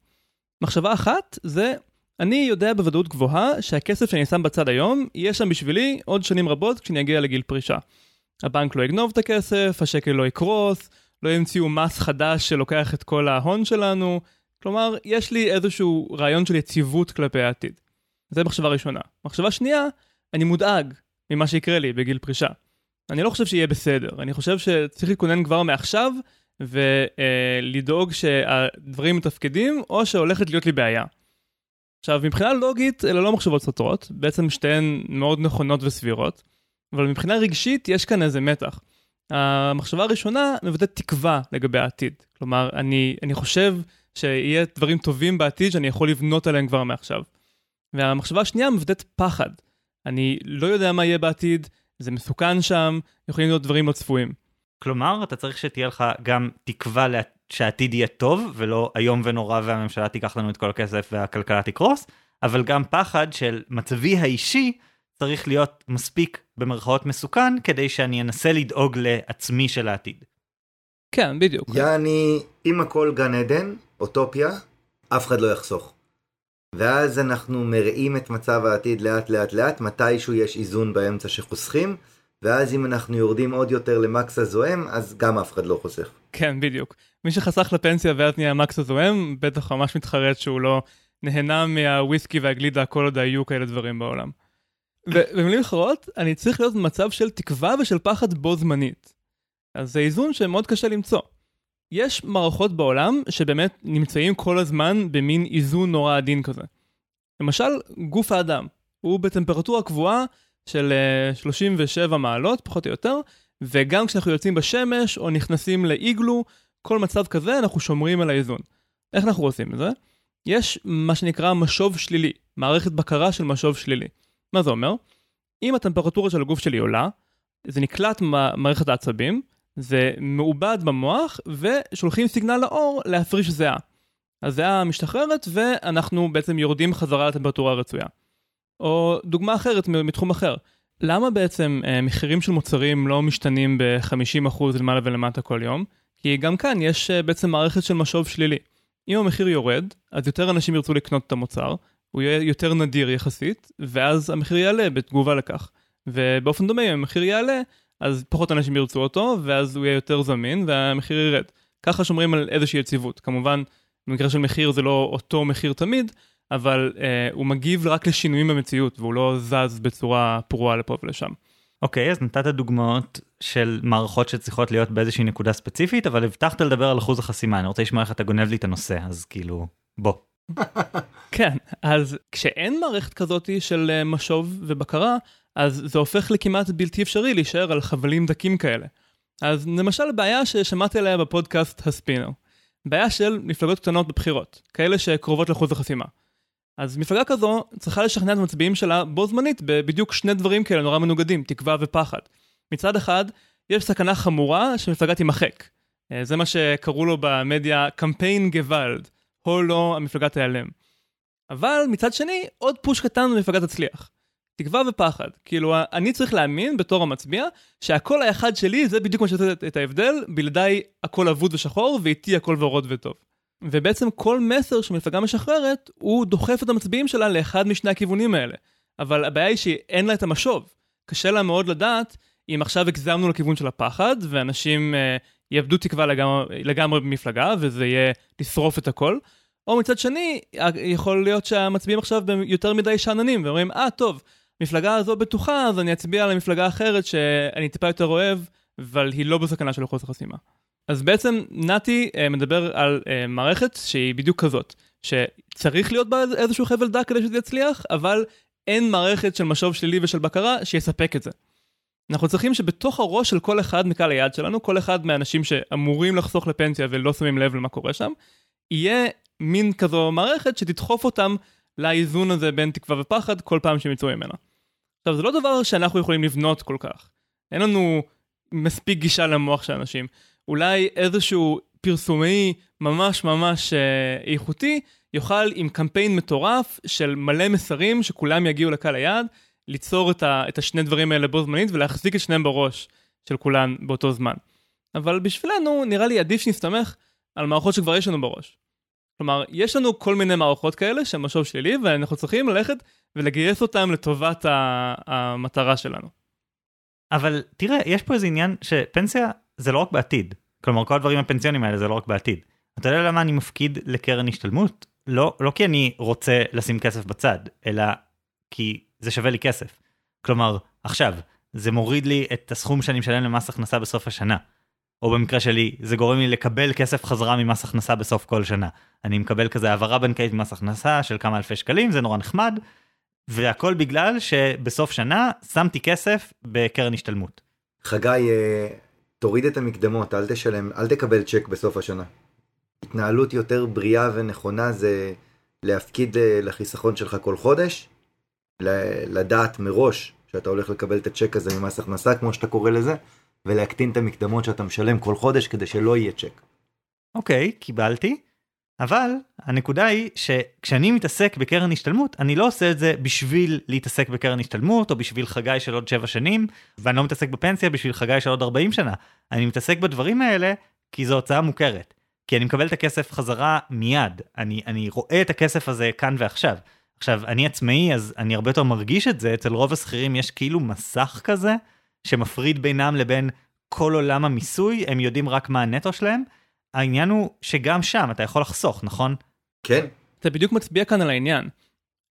מחשבה אחת זה, אני יודע בוודאות גבוהה שהכסף שאני שם בצד היום, יהיה שם בשבילי עוד שנים רבות כשאני אגיע לגיל פרישה. הבנק לא יגנוב את הכסף, השקל לא יקרוס, לא ימציאו מס חדש שלוקח את כל ההון שלנו. כלומר, יש לי איזשהו רעיון של יציבות כלפי העתיד. זו מחשבה ראשונה. מחשבה שנייה, אני מודאג ממה שיקרה לי בגיל פרישה. אני לא חושב שיהיה בסדר, אני חושב שצריך להתכונן כבר מעכשיו ולדאוג שהדברים מתפקדים או שהולכת להיות לי בעיה. עכשיו, מבחינה לוגית אלה לא מחשבות סותרות, בעצם שתיהן מאוד נכונות וסבירות. אבל מבחינה רגשית יש כאן איזה מתח. המחשבה הראשונה מבטאת תקווה לגבי העתיד. כלומר, אני, אני חושב שיהיה דברים טובים בעתיד שאני יכול לבנות עליהם כבר מעכשיו. והמחשבה השנייה מבטאת פחד. אני לא יודע מה יהיה בעתיד, זה מסוכן שם, יכולים להיות דברים לא צפויים. כלומר, אתה צריך שתהיה לך גם תקווה שהעתיד יהיה טוב, ולא איום ונורא והממשלה תיקח לנו את כל הכסף והכלכלה תקרוס, אבל גם פחד של מצבי האישי צריך להיות מספיק במרכאות מסוכן כדי שאני אנסה לדאוג לעצמי של העתיד. כן, בדיוק. יעני, אם הכל גן עדן, אוטופיה, אף אחד לא יחסוך. ואז אנחנו מראים את מצב העתיד לאט לאט לאט, מתישהו יש איזון באמצע שחוסכים, ואז אם אנחנו יורדים עוד יותר למקס הזוהם, אז גם אף אחד לא חוסך. כן, בדיוק. מי שחסך לפנסיה ואז נהיה מקס הזוהם, בטח ממש מתחרט שהוא לא נהנה מהוויסקי והגלידה כל עוד היו כאלה דברים בעולם. במילים אחרות, אני צריך להיות במצב של תקווה ושל פחד בו זמנית. אז זה איזון שמאוד קשה למצוא. יש מערכות בעולם שבאמת נמצאים כל הזמן במין איזון נורא עדין כזה. למשל, גוף האדם. הוא בטמפרטורה קבועה של 37 אה, מעלות, פחות או יותר, וגם כשאנחנו יוצאים בשמש או נכנסים לאיגלו, כל מצב כזה אנחנו שומרים על האיזון. איך אנחנו עושים את זה? יש מה שנקרא משוב שלילי, מערכת בקרה של משוב שלילי. מה זה אומר? אם הטמפרטורה של הגוף שלי עולה, זה נקלט במערכת העצבים, זה מעובד במוח, ושולחים סיגנל לאור להפריש זיעה. הזיעה משתחררת, ואנחנו בעצם יורדים חזרה לטמפרטורה הרצויה. או דוגמה אחרת מתחום אחר, למה בעצם אה, מחירים של מוצרים לא משתנים ב-50% למעלה ולמטה כל יום? כי גם כאן יש אה, בעצם מערכת של משוב שלילי. אם המחיר יורד, אז יותר אנשים ירצו לקנות את המוצר, הוא יהיה יותר נדיר יחסית, ואז המחיר יעלה בתגובה לכך. ובאופן דומה, אם המחיר יעלה, אז פחות אנשים ירצו אותו, ואז הוא יהיה יותר זמין, והמחיר ירד. ככה שומרים על איזושהי יציבות. כמובן, במקרה של מחיר זה לא אותו מחיר תמיד, אבל אה, הוא מגיב רק לשינויים במציאות, והוא לא זז בצורה פרועה לפה ולשם. אוקיי, okay, אז נתת דוגמאות של מערכות שצריכות להיות באיזושהי נקודה ספציפית, אבל הבטחת לדבר על אחוז החסימה, אני רוצה לשמוע איך אתה גונב לי את הנושא, אז כאילו, בוא. <laughs> כן, אז כשאין מערכת כזאת של אה, משוב ובקרה, אז זה הופך לכמעט בלתי אפשרי להישאר על חבלים דקים כאלה. אז למשל בעיה ששמעתי עליה בפודקאסט הספינר. בעיה של מפלגות קטנות בבחירות, כאלה שקרובות לאחוז החסימה. אז מפלגה כזו צריכה לשכנע את המצביעים שלה בו זמנית בבדיוק שני דברים כאלה נורא מנוגדים, תקווה ופחד. מצד אחד, יש סכנה חמורה שמפלגה תימחק. אה, זה מה שקראו לו במדיה קמפיין גוואלד, הו לא המפלגה תיעלם. אבל מצד שני, עוד פוש קטן במפלגה תצליח. תקווה ופחד. כאילו, אני צריך להאמין בתור המצביע שהקול האחד שלי זה בדיוק מה שעושה את ההבדל, בלעדיי הכל אבוד ושחור ואיתי הכל ורוד וטוב. ובעצם כל מסר שמפלגה משחררת, הוא דוחף את המצביעים שלה לאחד משני הכיוונים האלה. אבל הבעיה היא שאין לה את המשוב. קשה לה מאוד לדעת אם עכשיו הגזמנו לכיוון של הפחד, ואנשים אה, יאבדו תקווה לגמרי, לגמרי במפלגה, וזה יהיה לשרוף את הכל, או מצד שני, יכול להיות שהמצביעים עכשיו יותר מדי שאננים, ואומרים, אה, ah, טוב, מפלגה הזו בטוחה, אז אני אצביע על המפלגה האחרת שאני טיפה יותר אוהב, אבל היא לא בסכנה של אחוז החסימה. אז בעצם נתי uh, מדבר על uh, מערכת שהיא בדיוק כזאת, שצריך להיות בה איזשהו חבל דק כדי שזה יצליח, אבל אין מערכת של משוב שלילי ושל בקרה שיספק את זה. אנחנו צריכים שבתוך הראש של כל אחד מקהל היעד שלנו, כל אחד מהאנשים שאמורים לחסוך לפנסיה ולא שמים לב למה קורה שם, יהיה מין כזו מערכת שתדחוף אותם לאיזון הזה בין תקווה ופחד כל פעם שהם יצאו ממנה. עכשיו זה לא דבר שאנחנו יכולים לבנות כל כך. אין לנו מספיק גישה למוח של אנשים. אולי איזשהו פרסומי ממש ממש אה, איכותי יוכל עם קמפיין מטורף של מלא מסרים שכולם יגיעו לקהל היעד, ליצור את, ה, את השני דברים האלה בו זמנית ולהחזיק את שניהם בראש של כולן באותו זמן. אבל בשבילנו נראה לי עדיף שנסתמך על מערכות שכבר יש לנו בראש. כלומר, יש לנו כל מיני מערכות כאלה שהן משוב שלילי, ואנחנו צריכים ללכת ולגייס אותן לטובת המטרה שלנו. אבל תראה, יש פה איזה עניין שפנסיה זה לא רק בעתיד. כלומר, כל הדברים הפנסיונים האלה זה לא רק בעתיד. אתה יודע למה אני מפקיד לקרן השתלמות? לא, לא כי אני רוצה לשים כסף בצד, אלא כי זה שווה לי כסף. כלומר, עכשיו, זה מוריד לי את הסכום שאני משלם למס הכנסה בסוף השנה. או במקרה שלי, זה גורם לי לקבל כסף חזרה ממס הכנסה בסוף כל שנה. אני מקבל כזה העברה בנקאית ממס הכנסה של כמה אלפי שקלים, זה נורא נחמד, והכל בגלל שבסוף שנה שמתי כסף בקרן השתלמות. חגי, אה, תוריד את המקדמות, אל תשלם, אל תקבל צ'ק בסוף השנה. התנהלות יותר בריאה ונכונה זה להפקיד אה, לחיסכון שלך כל חודש, לדעת מראש שאתה הולך לקבל את הצ'ק הזה ממס הכנסה, כמו שאתה קורא לזה, ולהקטין את המקדמות שאתה משלם כל חודש כדי שלא יהיה צ'ק. אוקיי, okay, קיבלתי. אבל הנקודה היא שכשאני מתעסק בקרן השתלמות, אני לא עושה את זה בשביל להתעסק בקרן השתלמות, או בשביל חגי של עוד 7 שנים, ואני לא מתעסק בפנסיה בשביל חגי של עוד 40 שנה. אני מתעסק בדברים האלה כי זו הוצאה מוכרת. כי אני מקבל את הכסף חזרה מיד. אני, אני רואה את הכסף הזה כאן ועכשיו. עכשיו, אני עצמאי, אז אני הרבה יותר מרגיש את זה, אצל רוב השכירים יש כאילו מסך כזה, שמפריד בינם לבין כל עולם המיסוי, הם יודעים רק מה הנטו שלהם. העניין הוא שגם שם אתה יכול לחסוך, נכון? כן. אתה בדיוק מצביע כאן על העניין.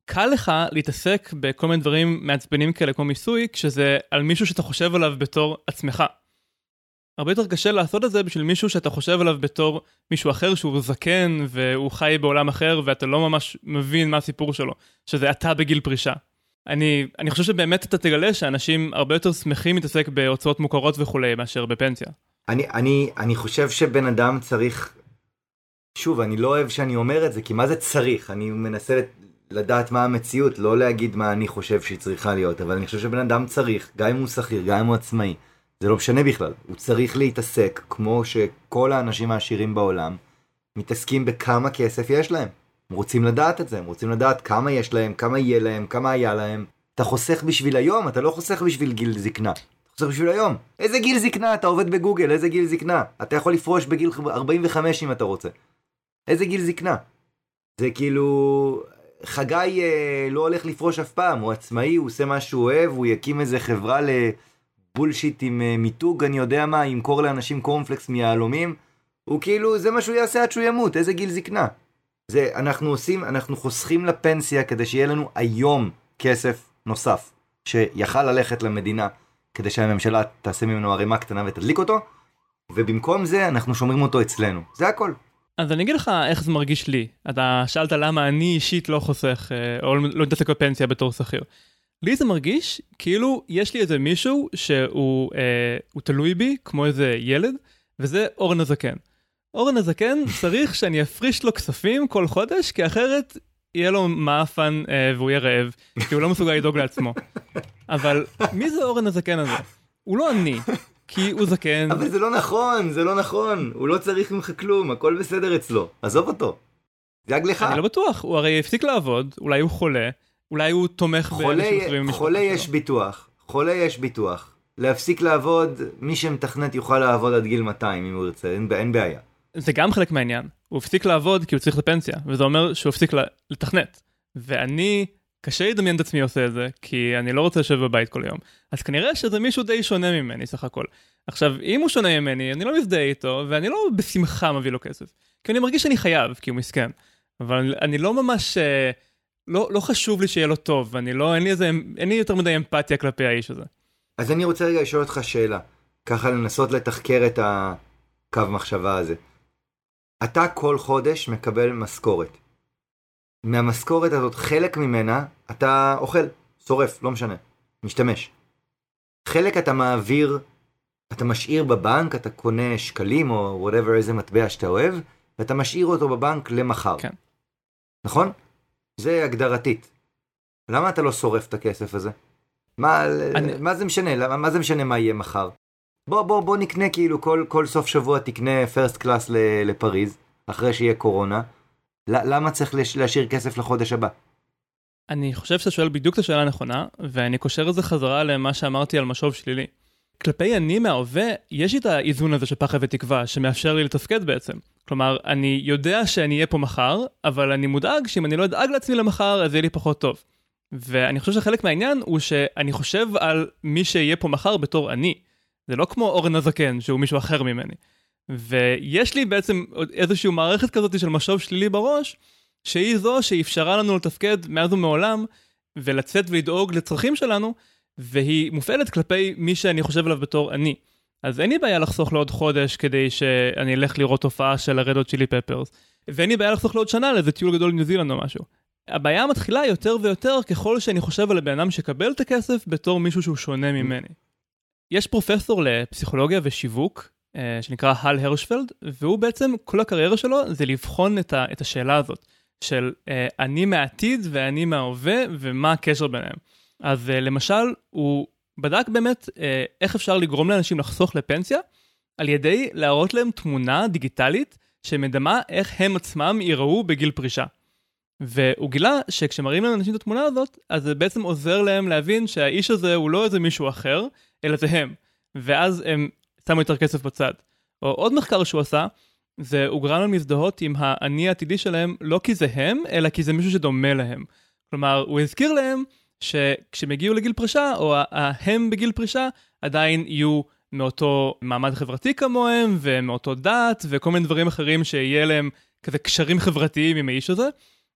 קל לך להתעסק בכל מיני דברים מעצבנים כאלה כמו מיסוי, כשזה על מישהו שאתה חושב עליו בתור עצמך. הרבה יותר קשה לעשות את זה בשביל מישהו שאתה חושב עליו בתור מישהו אחר שהוא זקן והוא חי בעולם אחר ואתה לא ממש מבין מה הסיפור שלו, שזה אתה בגיל פרישה. אני, אני חושב שבאמת אתה תגלה שאנשים הרבה יותר שמחים להתעסק בהוצאות מוכרות וכולי מאשר בפנסיה. אני, אני, אני חושב שבן אדם צריך, שוב, אני לא אוהב שאני אומר את זה, כי מה זה צריך? אני מנסה לדעת מה המציאות, לא להגיד מה אני חושב שהיא צריכה להיות, אבל אני חושב שבן אדם צריך, גם אם הוא שכיר, גם אם הוא עצמאי, זה לא משנה בכלל, הוא צריך להתעסק כמו שכל האנשים העשירים בעולם מתעסקים בכמה כסף יש להם. הם רוצים לדעת את זה, הם רוצים לדעת כמה יש להם, כמה יהיה להם, כמה היה להם. אתה חוסך בשביל היום, אתה לא חוסך בשביל גיל זקנה. אתה חוסך בשביל היום. איזה גיל זקנה? אתה עובד בגוגל, איזה גיל זקנה? אתה יכול לפרוש בגיל 45 אם אתה רוצה. איזה גיל זקנה? זה כאילו... חגי אה, לא הולך לפרוש אף פעם, הוא עצמאי, הוא עושה מה שהוא אוהב, הוא יקים איזה חברה לבולשיט עם אה, מיתוג, אני יודע מה, ימכור לאנשים קורנפלקס מיהלומים. הוא כאילו, זה מה שהוא יעשה עד שהוא ימות, איזה גיל זקנה. זה אנחנו עושים, אנחנו חוסכים לפנסיה כדי שיהיה לנו היום כסף נוסף, שיכל ללכת למדינה כדי שהממשלה תעשה ממנו ערימה קטנה ותדליק אותו, ובמקום זה אנחנו שומרים אותו אצלנו. זה הכל. אז אני אגיד לך איך זה מרגיש לי. אתה שאלת למה אני אישית לא חוסך, אה, או לא מתעסק בפנסיה בתור שכיר. לי זה מרגיש כאילו יש לי איזה מישהו שהוא אה, תלוי בי, כמו איזה ילד, וזה אורן הזקן. אורן הזקן צריך שאני אפריש לו כספים כל חודש, כי אחרת יהיה לו מאפן אה, והוא יהיה רעב, כי הוא לא מסוגל לדאוג לעצמו. אבל מי זה אורן הזקן הזה? הוא לא אני, כי הוא זקן. אבל זה לא נכון, זה לא נכון. הוא לא צריך ממך כלום, הכל בסדר אצלו. עזוב אותו. דאג לך. אני לא בטוח, הוא הרי הפסיק לעבוד, אולי הוא חולה, אולי הוא תומך באנשים אחרים במשפחה חולה יש ביטוח, חולה יש ביטוח. להפסיק לעבוד, מי שמתכנת יוכל לעבוד עד גיל 200 אם הוא ירצה, אין, אין בעיה. זה גם חלק מהעניין. הוא הפסיק לעבוד כי הוא צריך לפנסיה, וזה אומר שהוא הפסיק לתכנת. ואני, קשה לי לדמיין את עצמי עושה את זה, כי אני לא רוצה לשבת בבית כל יום. אז כנראה שזה מישהו די שונה ממני סך הכל. עכשיו, אם הוא שונה ממני, אני לא מזדהה איתו, ואני לא בשמחה מביא לו כסף. כי אני מרגיש שאני חייב, כי הוא מסכן. אבל אני לא ממש... אה, לא, לא חשוב לי שיהיה לו טוב, ואני לא, אין לי איזה, אין לי יותר מדי אמפתיה כלפי האיש הזה. אז אני רוצה רגע לשאול אותך שאלה, ככה לנסות לתחקר את הקו מחשבה הזה. אתה כל חודש מקבל משכורת. מהמשכורת הזאת, חלק ממנה, אתה אוכל, שורף, לא משנה, משתמש. חלק אתה מעביר, אתה משאיר בבנק, אתה קונה שקלים או whatever איזה מטבע שאתה אוהב, ואתה משאיר אותו בבנק למחר. כן. נכון? זה הגדרתית. למה אתה לא שורף את הכסף הזה? מה, אני... מה זה משנה? מה זה משנה מה יהיה מחר? בוא, בוא, בוא נקנה כאילו כל, כל סוף שבוע תקנה פרסט קלאס לפריז, אחרי שיהיה קורונה. למה צריך להשאיר כסף לחודש הבא? אני חושב שאתה שואל בדיוק את השאלה הנכונה, ואני קושר את זה חזרה למה שאמרתי על משוב שלילי. כלפי אני מההווה, יש לי את האיזון הזה של פחד ותקווה, שמאפשר לי לתפקד בעצם. כלומר, אני יודע שאני אהיה פה מחר, אבל אני מודאג שאם אני לא אדאג לעצמי למחר, אז יהיה לי פחות טוב. ואני חושב שחלק מהעניין הוא שאני חושב על מי שיהיה פה מחר בתור אני. זה לא כמו אורן הזקן, שהוא מישהו אחר ממני. ויש לי בעצם איזושהי מערכת כזאת של משוב שלילי בראש, שהיא זו שאפשרה לנו לתפקד מאז ומעולם, ולצאת ולדאוג לצרכים שלנו, והיא מופעלת כלפי מי שאני חושב עליו בתור אני. אז אין לי בעיה לחסוך לעוד חודש כדי שאני אלך לראות הופעה של הרדות צ'ילי פפרס, ואין לי בעיה לחסוך לעוד שנה לאיזה טיול גדול לניו זילנד או משהו. הבעיה מתחילה יותר ויותר ככל שאני חושב על הבן אדם שקבל את הכסף בתור מישהו שהוא שונה ממני. יש פרופסור לפסיכולוגיה ושיווק אה, שנקרא הל הרשפלד, והוא בעצם, כל הקריירה שלו זה לבחון את, ה, את השאלה הזאת, של אה, אני מהעתיד ואני מההווה ומה הקשר ביניהם. אז אה, למשל, הוא בדק באמת איך אפשר לגרום לאנשים לחסוך לפנסיה, על ידי להראות להם תמונה דיגיטלית שמדמה איך הם עצמם ייראו בגיל פרישה. והוא גילה שכשמראים לאנשים את התמונה הזאת, אז זה בעצם עוזר להם להבין שהאיש הזה הוא לא איזה מישהו אחר, אלא זה הם. ואז הם שמו יותר כסף בצד. או עוד מחקר שהוא עשה, זה הוא גרם להם להזדהות עם האני העתידי שלהם, לא כי זה הם, אלא כי זה מישהו שדומה להם. כלומר, הוא הזכיר להם שכשהם יגיעו לגיל פרישה, או ההם בגיל פרישה, עדיין יהיו מאותו מעמד חברתי כמוהם, ומאותו דת, וכל מיני דברים אחרים שיהיה להם כזה קשרים חברתיים עם האיש הזה,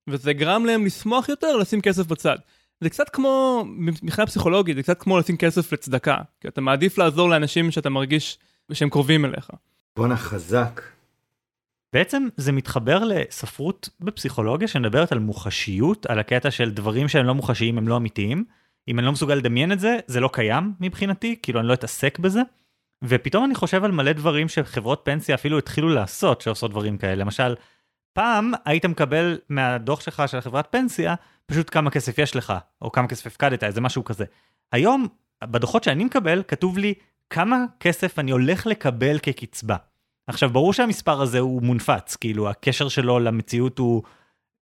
וזה גרם להם לשמוח יותר לשים כסף בצד. זה קצת כמו, מבחינה פסיכולוגית, זה קצת כמו לשים כסף לצדקה. כי אתה מעדיף לעזור לאנשים שאתה מרגיש שהם קרובים אליך. בואנה חזק. בעצם זה מתחבר לספרות בפסיכולוגיה שמדברת על מוחשיות, על הקטע של דברים שהם לא מוחשיים הם לא אמיתיים. אם אני לא מסוגל לדמיין את זה, זה לא קיים מבחינתי, כאילו אני לא אתעסק בזה. ופתאום אני חושב על מלא דברים שחברות פנסיה אפילו התחילו לעשות שעושות דברים כאלה. למשל, פעם היית מקבל מהדוח שלך של החברת פנסיה, פשוט כמה כסף יש לך, או כמה כסף הפקדת, איזה משהו כזה. היום, בדוחות שאני מקבל, כתוב לי כמה כסף אני הולך לקבל כקצבה. עכשיו, ברור שהמספר הזה הוא מונפץ, כאילו, הקשר שלו למציאות הוא,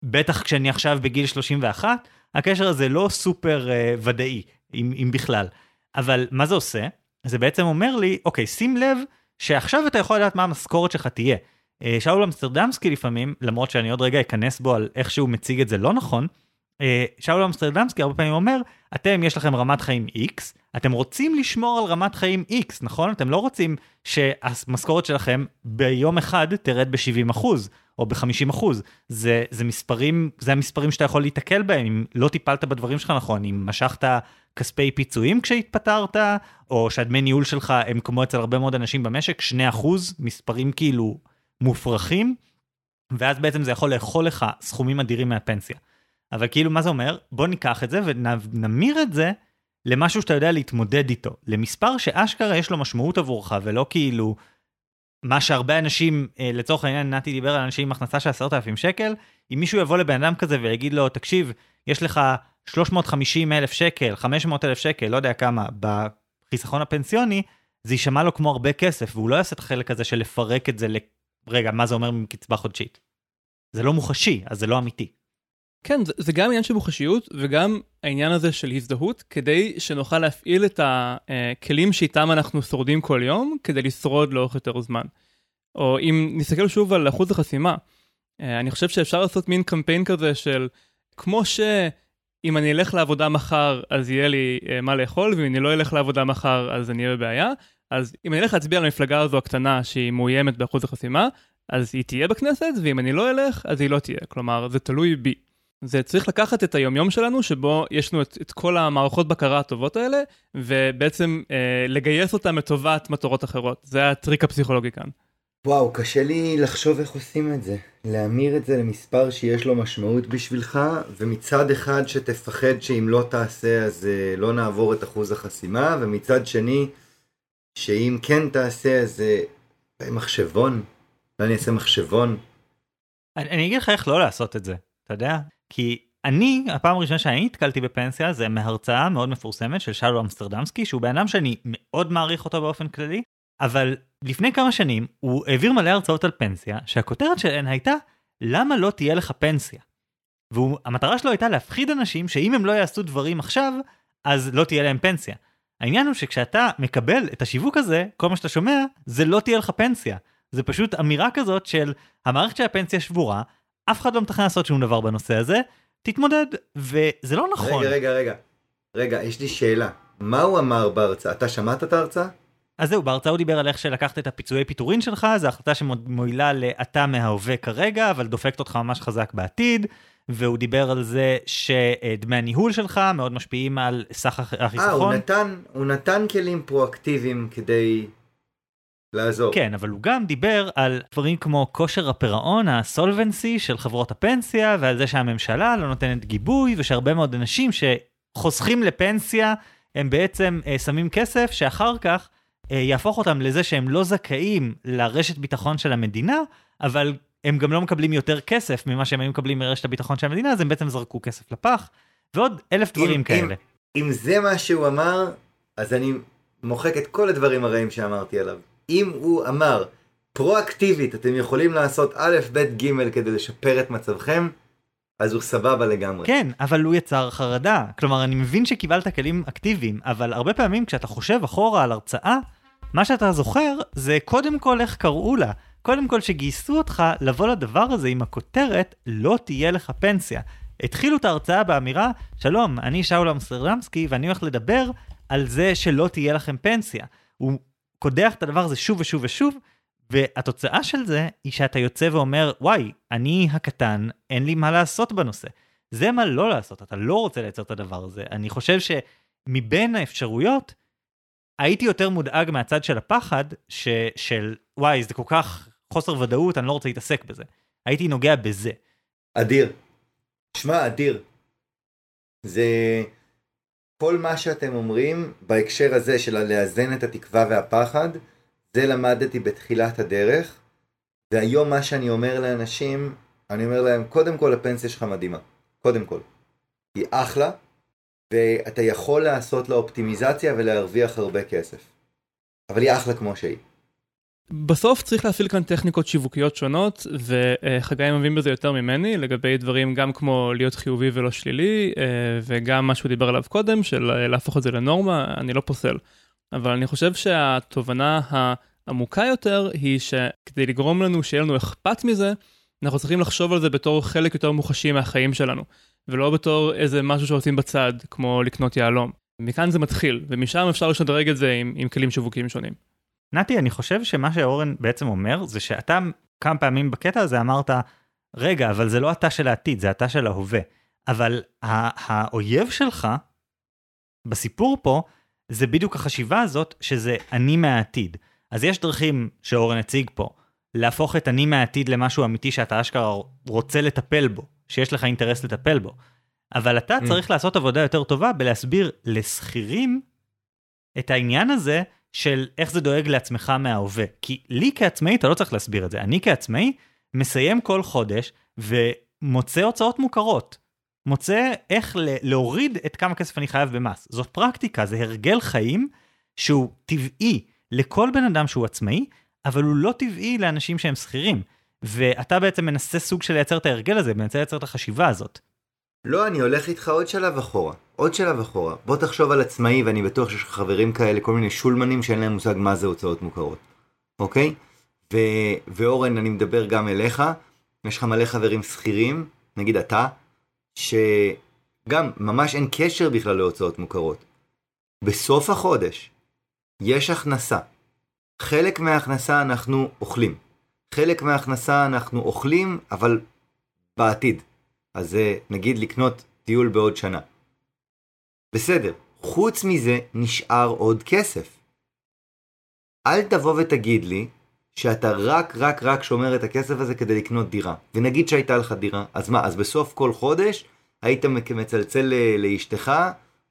בטח כשאני עכשיו בגיל 31, הקשר הזה לא סופר uh, ודאי, אם, אם בכלל. אבל מה זה עושה? זה בעצם אומר לי, אוקיי, שים לב שעכשיו אתה יכול לדעת מה המשכורת שלך תהיה. אה, שאול אמסטרדמסקי לפעמים, למרות שאני עוד רגע אכנס בו על איך שהוא מציג את זה לא נכון, אה, שאול אמסטרדמסקי הרבה פעמים אומר, אתם יש לכם רמת חיים X, אתם רוצים לשמור על רמת חיים X, נכון? אתם לא רוצים שהמשכורת שלכם ביום אחד תרד ב-70% או ב-50%. זה, זה מספרים, זה המספרים שאתה יכול להיתקל בהם, אם לא טיפלת בדברים שלך נכון, אם משכת כספי פיצויים כשהתפטרת, או שהדמי ניהול שלך הם כמו אצל הרבה מאוד אנשים במשק, 2%, מספרים כאילו מופרכים. ואז בעצם זה יכול לאכול לך סכומים אדירים מהפנסיה. אבל כאילו, מה זה אומר? בוא ניקח את זה ונמיר את זה למשהו שאתה יודע להתמודד איתו, למספר שאשכרה יש לו משמעות עבורך, ולא כאילו מה שהרבה אנשים, אה, לצורך העניין נתי דיבר על אנשים עם הכנסה של עשרת אלפים שקל, אם מישהו יבוא לבן אדם כזה ויגיד לו, תקשיב, יש לך 350 אלף שקל, 500 אלף שקל, לא יודע כמה, בחיסכון הפנסיוני, זה יישמע לו כמו הרבה כסף, והוא לא יעשה את החלק הזה של לפרק את זה ל... רגע, מה זה אומר מקצבה חודשית? זה לא מוחשי, אז זה לא אמיתי. כן, זה, זה גם עניין של מוחשיות וגם העניין הזה של הזדהות, כדי שנוכל להפעיל את הכלים שאיתם אנחנו שורדים כל יום, כדי לשרוד לאורך יותר זמן. או אם נסתכל שוב על אחוז החסימה, אה, אני חושב שאפשר לעשות מין קמפיין כזה של, כמו שאם אני אלך לעבודה מחר אז יהיה לי אה, מה לאכול, ואם אני לא אלך לעבודה מחר אז אני אהיה בבעיה, אז אם אני אלך להצביע על המפלגה הזו הקטנה שהיא מאוימת באחוז החסימה, אז היא תהיה בכנסת, ואם אני לא אלך, אז היא לא תהיה. כלומר, זה תלוי בי. זה צריך לקחת את היומיום שלנו, שבו יש לנו את, את כל המערכות בקרה הטובות האלה, ובעצם אה, לגייס אותם לטובת מטרות אחרות. זה הטריק הפסיכולוגי כאן. וואו, קשה לי לחשוב איך עושים את זה. להמיר את זה למספר שיש לו משמעות בשבילך, ומצד אחד שתפחד שאם לא תעשה אז אה, לא נעבור את אחוז החסימה, ומצד שני, שאם כן תעשה אז אה, מחשבון, אני אעשה מחשבון. אני, אני אגיד לך איך לא לעשות את זה, אתה יודע? כי אני, הפעם הראשונה שאני נתקלתי בפנסיה זה מהרצאה מאוד מפורסמת של שלו אמסטרדמסקי, שהוא בן אדם שאני מאוד מעריך אותו באופן כללי, אבל לפני כמה שנים הוא העביר מלא הרצאות על פנסיה, שהכותרת שלהן הייתה, למה לא תהיה לך פנסיה? והמטרה שלו הייתה להפחיד אנשים שאם הם לא יעשו דברים עכשיו, אז לא תהיה להם פנסיה. העניין הוא שכשאתה מקבל את השיווק הזה, כל מה שאתה שומע, זה לא תהיה לך פנסיה. זה פשוט אמירה כזאת של המערכת של הפנסיה שבורה, אף אחד לא מתכנן לעשות שום דבר בנושא הזה, תתמודד, וזה לא נכון. רגע, רגע, רגע. רגע, יש לי שאלה. מה הוא אמר בהרצאה? אתה שמעת את ההרצאה? אז זהו, בהרצאה הוא דיבר על איך שלקחת את הפיצויי פיטורין שלך, זו החלטה שמועילה לאתה מההווה כרגע, אבל דופקת אותך ממש חזק בעתיד, והוא דיבר על זה שדמי הניהול שלך מאוד משפיעים על סך החיסכון. אה, הוא נתן, הוא נתן כלים פרואקטיביים כדי לעזור. כן, אבל הוא גם דיבר על דברים כמו כושר הפירעון, ה solvency של חברות הפנסיה, ועל זה שהממשלה לא נותנת גיבוי, ושהרבה מאוד אנשים שחוסכים לפנסיה, הם בעצם אה, שמים כסף שאחר כך אה, יהפוך אותם לזה שהם לא זכאים לרשת ביטחון של המדינה, אבל הם גם לא מקבלים יותר כסף ממה שהם היו מקבלים מרשת הביטחון של המדינה, אז הם בעצם זרקו כסף לפח, ועוד אלף דברים אם, כאלה. אם, אם זה מה שהוא אמר, אז אני מוחק את כל הדברים הרעים שאמרתי עליו. אם הוא אמר, פרואקטיבית, אתם יכולים לעשות א', ב', ג' כדי לשפר את מצבכם, אז הוא סבבה לגמרי. כן, אבל הוא יצר חרדה. כלומר, אני מבין שקיבלת כלים אקטיביים, אבל הרבה פעמים כשאתה חושב אחורה על הרצאה, מה שאתה זוכר זה קודם כל איך קראו לה. קודם כל שגייסו אותך לבוא לדבר הזה עם הכותרת לא תהיה לך פנסיה. התחילו את ההרצאה באמירה, שלום, אני שאול אמסטרדמסקי ואני הולך לדבר על זה שלא תהיה לכם פנסיה. הוא קודח את הדבר הזה שוב ושוב ושוב, והתוצאה של זה היא שאתה יוצא ואומר, וואי, אני הקטן, אין לי מה לעשות בנושא. זה מה לא לעשות, אתה לא רוצה לייצר את הדבר הזה. אני חושב שמבין האפשרויות, הייתי יותר מודאג מהצד של הפחד, ש, של וואי, זה כל כך חוסר ודאות, אני לא רוצה להתעסק בזה. הייתי נוגע בזה. אדיר. שמע, אדיר. זה... כל מה שאתם אומרים בהקשר הזה של לאזן את התקווה והפחד, זה למדתי בתחילת הדרך, והיום מה שאני אומר לאנשים, אני אומר להם, קודם כל הפנסיה שלך מדהימה. קודם כל. היא אחלה, ואתה יכול לעשות לה אופטימיזציה ולהרוויח הרבה כסף. אבל היא אחלה כמו שהיא. בסוף צריך להפעיל כאן טכניקות שיווקיות שונות, וחגי מבין בזה יותר ממני, לגבי דברים גם כמו להיות חיובי ולא שלילי, אה, וגם מה שהוא דיבר עליו קודם, של אה, להפוך את זה לנורמה, אני לא פוסל. אבל אני חושב שהתובנה העמוקה יותר היא שכדי לגרום לנו שיהיה לנו אכפת מזה, אנחנו צריכים לחשוב על זה בתור חלק יותר מוחשי מהחיים שלנו, ולא בתור איזה משהו שעושים בצד, כמו לקנות יהלום. מכאן זה מתחיל, ומשם אפשר לשדרג את זה עם, עם כלים שיווקיים שונים. נתי, אני חושב שמה שאורן בעצם אומר, זה שאתה כמה פעמים בקטע הזה אמרת, רגע, אבל זה לא אתה של העתיד, זה אתה של ההווה. אבל האויב שלך, בסיפור פה, זה בדיוק החשיבה הזאת, שזה אני מהעתיד. אז יש דרכים שאורן הציג פה, להפוך את אני מהעתיד למשהו אמיתי שאתה אשכרה רוצה לטפל בו, שיש לך אינטרס לטפל בו. אבל אתה Mm. צריך לעשות עבודה יותר טובה בלהסביר לשכירים את העניין הזה של איך זה דואג לעצמך מההווה. כי לי כעצמאי אתה לא צריך להסביר את זה. אני כעצמאי מסיים כל חודש ומוצא הוצאות מוכרות. מוצא איך להוריד את כמה כסף אני חייב במס. זאת פרקטיקה, זה הרגל חיים שהוא טבעי לכל בן אדם שהוא עצמאי, אבל הוא לא טבעי לאנשים שהם שכירים. ואתה בעצם מנסה סוג של לייצר את ההרגל הזה, מנסה לייצר את החשיבה הזאת. לא, אני הולך איתך עוד שלב אחורה. עוד שלב אחורה. בוא תחשוב על עצמאי, ואני בטוח שיש לך חברים כאלה, כל מיני שולמנים שאין להם מושג מה זה הוצאות מוכרות. אוקיי? ו... ואורן, אני מדבר גם אליך. יש לך מלא חברים שכירים, נגיד אתה, שגם ממש אין קשר בכלל להוצאות מוכרות. בסוף החודש יש הכנסה. חלק מההכנסה אנחנו אוכלים. חלק מההכנסה אנחנו אוכלים, אבל בעתיד. אז זה נגיד לקנות טיול בעוד שנה. בסדר, חוץ מזה נשאר עוד כסף. אל תבוא ותגיד לי שאתה רק רק רק שומר את הכסף הזה כדי לקנות דירה. ונגיד שהייתה לך דירה, אז מה, אז בסוף כל חודש היית מצלצל לאשתך,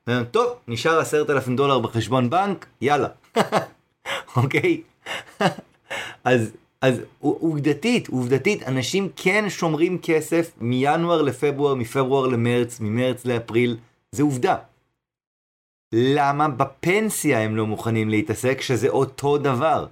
ואומר, טוב, נשאר עשרת אלפים דולר בחשבון בנק, יאללה. <laughs> אוקיי? <laughs> אז, אז עובדתית, עובדתית, אנשים כן שומרים כסף מינואר לפברואר, מפברואר למרץ, ממרץ לאפריל, זה עובדה. למה בפנסיה הם לא מוכנים להתעסק שזה אותו דבר?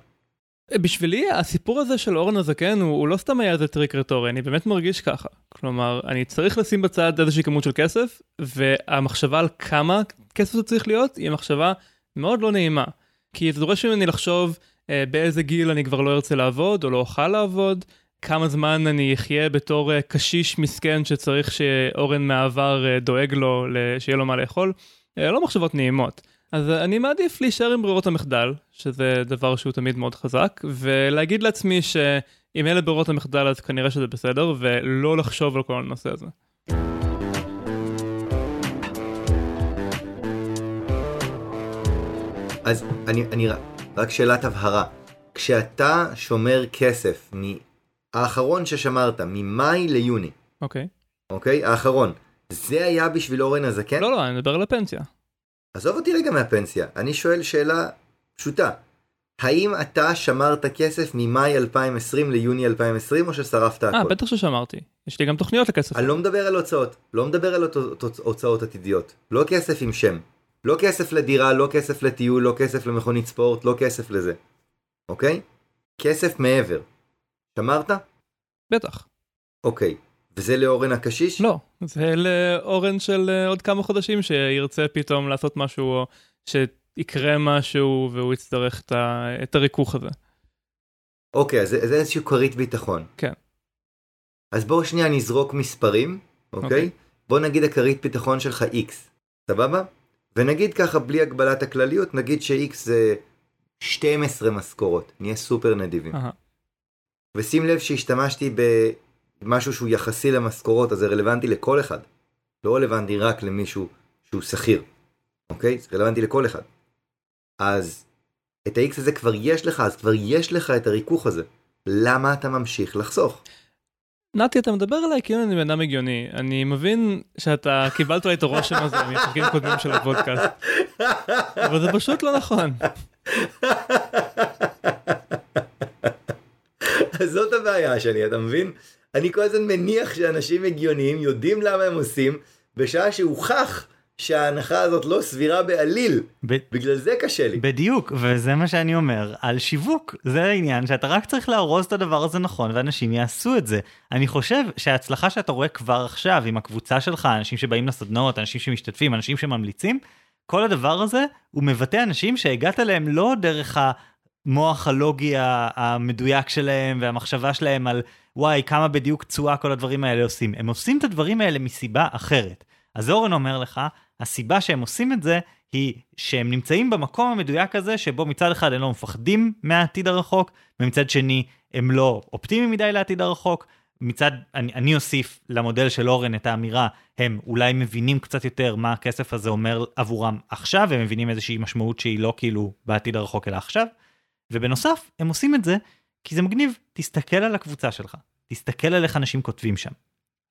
בשבילי הסיפור הזה של אורן הזקן הוא, הוא לא סתם היה איזה טריק רטורי, אני באמת מרגיש ככה. כלומר, אני צריך לשים בצד איזושהי כמות של כסף, והמחשבה על כמה כסף זה צריך להיות, היא מחשבה מאוד לא נעימה. כי זה דורש ממני לחשוב אה, באיזה גיל אני כבר לא ארצה לעבוד, או לא אוכל לעבוד, כמה זמן אני אחיה בתור אה, קשיש מסכן שצריך שאורן מהעבר אה, דואג לו, שיהיה לו מה לאכול. אה, לא מחשבות נעימות. אז אני מעדיף להישאר עם ברירות המחדל, שזה דבר שהוא תמיד מאוד חזק, ולהגיד לעצמי שאם אלה ברירות המחדל אז כנראה שזה בסדר, ולא לחשוב על כל הנושא הזה. אז אני, אני רק שאלת הבהרה. כשאתה שומר כסף מהאחרון ששמרת, ממאי ליוני, אוקיי. אוקיי? האחרון. זה היה בשביל אורן הזקן? לא, לא, אני מדבר על הפנסיה. עזוב אותי רגע מהפנסיה, אני שואל שאלה פשוטה. האם אתה שמרת כסף ממאי 2020 ליוני 2020 או ששרפת הכל? אה, בטח ששמרתי. יש לי גם תוכניות לכסף. אני לא מדבר על הוצאות, לא מדבר על הוצאות- הוצאות עתידיות. לא כסף עם שם. לא כסף לדירה, לא כסף לטיול, לא כסף למכונית ספורט, לא כסף לזה. אוקיי? כסף מעבר. שמרת? בטח. אוקיי. וזה לאורן הקשיש? לא, זה לאורן של אה, עוד כמה חודשים שירצה פתאום לעשות משהו, שיקרה משהו והוא יצטרך את, ה... את הריכוך הזה. אוקיי, אז זה איזושהי כרית ביטחון. כן. אז בואו שנייה נזרוק מספרים, אוקיי? אוקיי. בוא נגיד הכרית ביטחון שלך X, סבבה? ונגיד ככה בלי הגבלת הכלליות, נגיד ש-X זה 12 משכורות, נהיה סופר נדיבים. אהה. ושים לב שהשתמשתי במשהו שהוא יחסי למשכורות, אז זה רלוונטי לכל אחד. לא רלוונטי רק למישהו שהוא שכיר, אוקיי? זה רלוונטי לכל אחד. אז את ה-X הזה כבר יש לך, אז כבר יש לך את הריכוך הזה. למה אתה ממשיך לחסוך? נתי, אתה מדבר אליי כאילו אני בן אדם הגיוני. אני מבין שאתה קיבלת אולי את הרושם הזה מחלקים קודמים של הפודקאסט, אבל זה פשוט לא נכון. <laughs> אז זאת הבעיה שלי, אתה מבין? אני כל הזמן מניח שאנשים הגיוניים יודעים למה הם עושים, בשעה שהוכח שההנחה הזאת לא סבירה בעליל. ב- בגלל זה קשה לי. בדיוק, וזה מה שאני אומר על שיווק. זה העניין שאתה רק צריך לארוז את הדבר הזה נכון, ואנשים יעשו את זה. אני חושב שההצלחה שאתה רואה כבר עכשיו עם הקבוצה שלך, אנשים שבאים לסדנאות, אנשים שמשתתפים, אנשים שממליצים, כל הדבר הזה הוא מבטא אנשים שהגעת אליהם לא דרך המוח הלוגי המדויק שלהם והמחשבה שלהם על וואי כמה בדיוק תשואה כל הדברים האלה עושים. הם עושים את הדברים האלה מסיבה אחרת. אז אורן אומר לך, הסיבה שהם עושים את זה היא שהם נמצאים במקום המדויק הזה שבו מצד אחד הם לא מפחדים מהעתיד הרחוק, ומצד שני הם לא אופטימיים מדי לעתיד הרחוק. מצד, אני, אני אוסיף למודל של אורן את האמירה, הם אולי מבינים קצת יותר מה הכסף הזה אומר עבורם עכשיו, הם מבינים איזושהי משמעות שהיא לא כאילו בעתיד הרחוק אלא עכשיו. ובנוסף, הם עושים את זה כי זה מגניב. תסתכל על הקבוצה שלך, תסתכל על איך אנשים כותבים שם.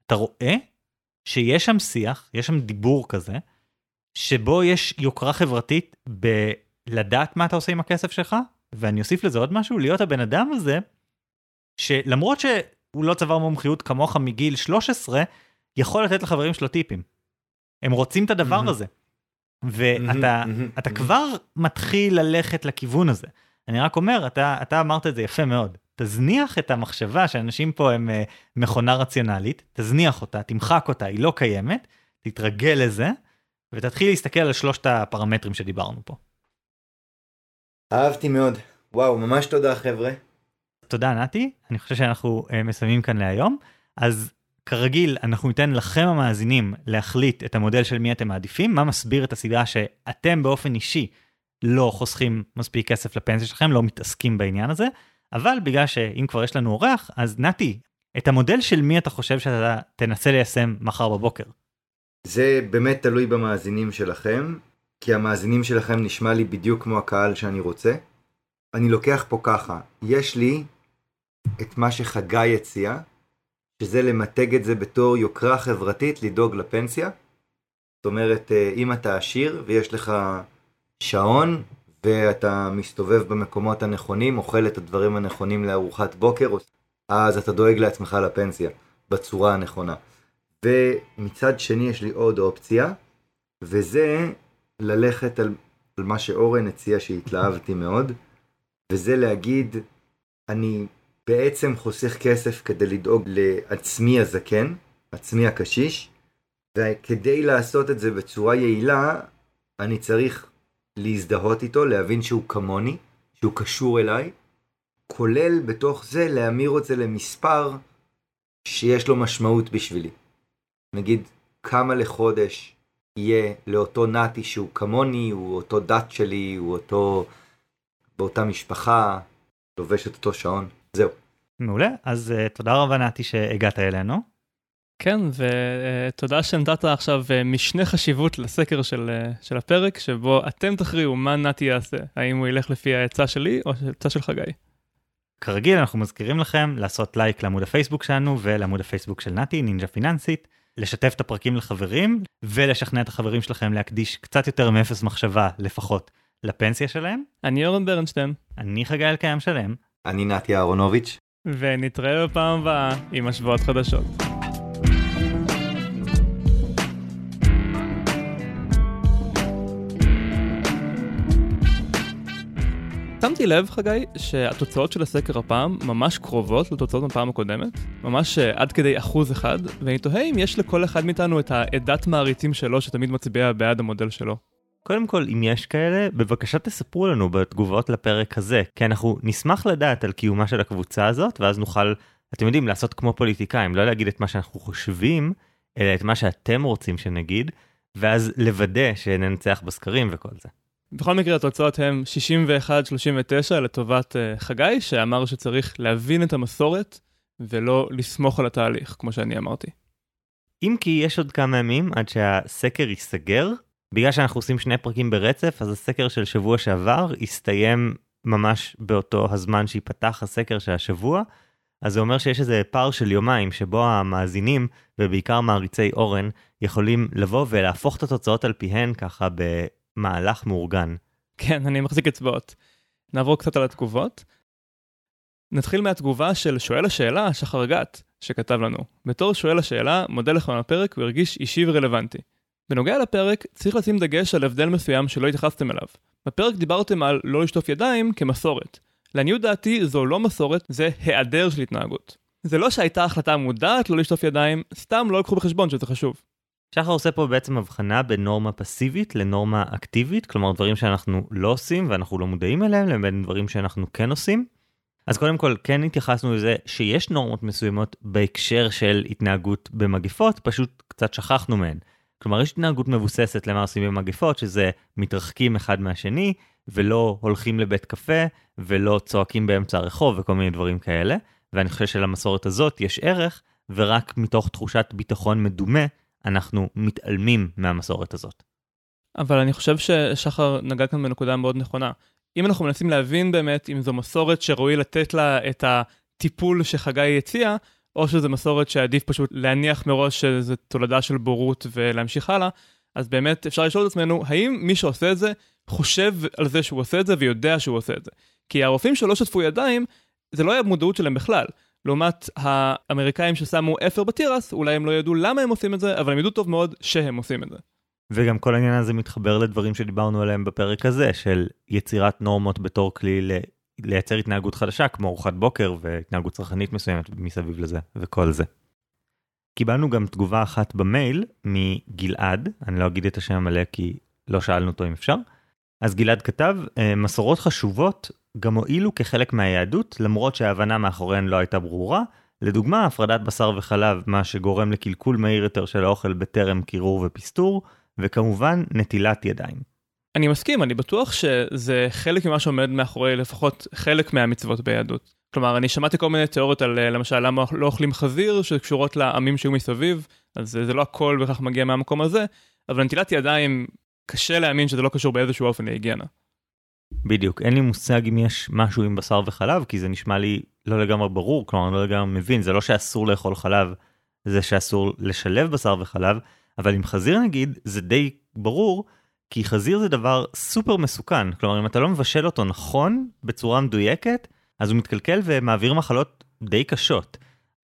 אתה רואה שיש שם שיח, יש שם דיבור כזה, שבו יש יוקרה חברתית בלדעת מה אתה עושה עם הכסף שלך, ואני אוסיף לזה עוד משהו, להיות הבן אדם הזה, שלמרות שהוא לא צבר מומחיות כמוך מגיל 13, יכול לתת לחברים שלו טיפים. הם רוצים את הדבר מהמם. הזה. ואתה מהמם, אתה מהמם. כבר מתחיל ללכת לכיוון הזה. אני רק אומר, אתה, אתה אמרת את זה יפה מאוד. תזניח את המחשבה שאנשים פה הם אה, מכונה רציונלית, תזניח אותה, תמחק אותה, היא לא קיימת, תתרגל לזה, ותתחיל להסתכל על שלושת הפרמטרים שדיברנו פה. אהבתי מאוד. וואו, ממש תודה חבר'ה. תודה נתי, אני חושב שאנחנו אה, מסיימים כאן להיום. אז כרגיל, אנחנו ניתן לכם המאזינים להחליט את המודל של מי אתם מעדיפים, מה מסביר את הסיבה שאתם באופן אישי לא חוסכים מספיק כסף לפנסיה שלכם, לא מתעסקים בעניין הזה, אבל בגלל שאם כבר יש לנו אורח, אז נתי, את המודל של מי אתה חושב שאתה תנסה ליישם מחר בבוקר? זה באמת תלוי במאזינים שלכם, כי המאזינים שלכם נשמע לי בדיוק כמו הקהל שאני רוצה. אני לוקח פה ככה, יש לי את מה שחגי הציע, שזה למתג את זה בתור יוקרה חברתית לדאוג לפנסיה. זאת אומרת, אה, אם אתה עשיר ויש לך שעון, ואתה מסתובב במקומות הנכונים, אוכל את הדברים הנכונים לארוחת בוקר, אז אתה דואג לעצמך לפנסיה בצורה הנכונה. ומצד שני יש לי עוד אופציה, וזה ללכת על, על מה שאורן הציע שהתלהבתי מאוד, וזה להגיד, אני בעצם חוסך כסף כדי לדאוג לעצמי הזקן, עצמי הקשיש, וכדי לעשות את זה בצורה יעילה, אני צריך להזדהות איתו, להבין שהוא כמוני, שהוא קשור אליי, כולל בתוך זה להמיר את זה למספר שיש לו משמעות בשבילי. נגיד כמה לחודש יהיה לאותו נתי שהוא כמוני, הוא אותו דת שלי, הוא אותו באותה משפחה, לובש את אותו שעון. זהו. מעולה, אז uh, תודה רבה נתי שהגעת אלינו. כן, ותודה שנתת עכשיו אה, משנה חשיבות לסקר של, אה, של הפרק, שבו אתם תכריעו מה נתי יעשה, האם הוא ילך לפי העצה שלי או העצה של חגי. כרגיל אנחנו מזכירים לכם לעשות לייק לעמוד הפייסבוק שלנו ולעמוד הפייסבוק של נתי, נינג'ה פיננסית, לשתף את הפרקים לחברים ולשכנע את החברים שלכם להקדיש קצת יותר מאפס מחשבה לפחות לפנסיה שלהם. אני אורן ברנשטיין, אני חגי אלקיים שלם. אני נתי אהרונוביץ'. ונתראה בפעם הבאה עם השבועות חדשות. שמתי לב, חגי, שהתוצאות של הסקר הפעם ממש קרובות לתוצאות בפעם הקודמת, ממש אה, עד כדי אחוז אחד, ואני תוהה אם יש לכל אחד מאיתנו את העדת מעריצים שלו שתמיד מצביע בעד המודל שלו. קודם כל, אם יש כאלה, בבקשה תספרו לנו בתגובות לפרק הזה, כי אנחנו נשמח לדעת על קיומה של הקבוצה הזאת, ואז נוכל, אתם יודעים, לעשות כמו פוליטיקאים, לא להגיד את מה שאנחנו חושבים, אלא את מה שאתם רוצים שנגיד, ואז לוודא שננצח בסקרים וכל זה. בכל מקרה התוצאות הן 61-39 לטובת uh, חגי, שאמר שצריך להבין את המסורת ולא לסמוך על התהליך, כמו שאני אמרתי. אם כי יש עוד כמה ימים עד שהסקר ייסגר, בגלל שאנחנו עושים שני פרקים ברצף, אז הסקר של שבוע שעבר יסתיים ממש באותו הזמן שייפתח הסקר של השבוע, אז זה אומר שיש איזה פער של יומיים שבו המאזינים, ובעיקר מעריצי אורן, יכולים לבוא ולהפוך את התוצאות על פיהן ככה במהלך מאורגן. כן, אני מחזיק אצבעות. נעבור קצת על התגובות. נתחיל מהתגובה של שואל השאלה, שחר גת, שכתב לנו. בתור שואל השאלה, מודה לכם על הפרק, הוא הרגיש אישי ורלוונטי. בנוגע לפרק, צריך לשים דגש על הבדל מסוים שלא התייחסתם אליו. בפרק דיברתם על לא לשטוף ידיים כמסורת. לעניות דעתי זו לא מסורת, זה היעדר של התנהגות. זה לא שהייתה החלטה מודעת לא לשטוף ידיים, סתם לא לקחו בחשבון שזה חשוב. שחר עושה פה בעצם הבחנה בין נורמה פסיבית לנורמה אקטיבית, כלומר דברים שאנחנו לא עושים ואנחנו לא מודעים אליהם, לבין דברים שאנחנו כן עושים. אז קודם כל כן התייחסנו לזה שיש נורמות מסוימות בהקשר של התנהגות במגפות, פשוט קצת שכחנו מהן. כלומר יש התנהגות מבוססת למה עושים במגפות, שזה מתרחקים אחד מהשני, ולא הולכים לבית קפה, ולא צועקים באמצע הרחוב וכל מיני דברים כאלה. ואני חושב שלמסורת הזאת יש ערך, ורק מתוך תחושת ביטחון מדומה, אנחנו מתעלמים מהמסורת הזאת. אבל אני חושב ששחר נגע כאן בנקודה מאוד נכונה. אם אנחנו מנסים להבין באמת אם זו מסורת שראוי לתת לה את הטיפול שחגי הציע, או שזו מסורת שעדיף פשוט להניח מראש שזו תולדה של בורות ולהמשיך הלאה, אז באמת אפשר לשאול את עצמנו, האם מי שעושה את זה חושב על זה שהוא עושה את זה ויודע שהוא עושה את זה? כי הרופאים שלא שתפו ידיים, זה לא היה במודעות שלהם בכלל. לעומת האמריקאים ששמו אפר בתירס, אולי הם לא ידעו למה הם עושים את זה, אבל הם ידעו טוב מאוד שהם עושים את זה. וגם כל העניין הזה מתחבר לדברים שדיברנו עליהם בפרק הזה, של יצירת נורמות בתור כלי ל... לייצר התנהגות חדשה, כמו ארוחת בוקר והתנהגות צרכנית מסוימת מסביב לזה, וכל זה. קיבלנו גם תגובה אחת במייל מגלעד, אני לא אגיד את השם המלא כי לא שאלנו אותו אם אפשר. אז גלעד כתב, אה, מסורות חשובות גם הועילו כחלק מהיהדות, למרות שההבנה מאחוריהן לא הייתה ברורה. לדוגמה, הפרדת בשר וחלב, מה שגורם לקלקול מהיר יותר של האוכל בטרם קירור ופסטור, וכמובן נטילת ידיים. אני מסכים, אני בטוח שזה חלק ממה שעומד מאחורי לפחות חלק מהמצוות ביהדות. כלומר, אני שמעתי כל מיני תיאוריות על למשל למה לא אוכלים חזיר שקשורות לעמים שהיו מסביב, אז זה לא הכל בכך מגיע מהמקום הזה, אבל נטילת ידיים, קשה להאמין שזה לא קשור באיזשהו אופן להיגיינה. בדיוק, אין לי מושג אם יש משהו עם בשר וחלב, כי זה נשמע לי לא לגמרי ברור, כלומר, אני לא לגמרי מבין, זה לא שאסור לאכול חלב, זה שאסור לשלב בשר וחלב, אבל עם חזיר נגיד, זה די ברור, כי חזיר זה דבר סופר מסוכן, כלומר, אם אתה לא מבשל אותו נכון, בצורה מדויקת, אז הוא מתקלקל ומעביר מחלות די קשות.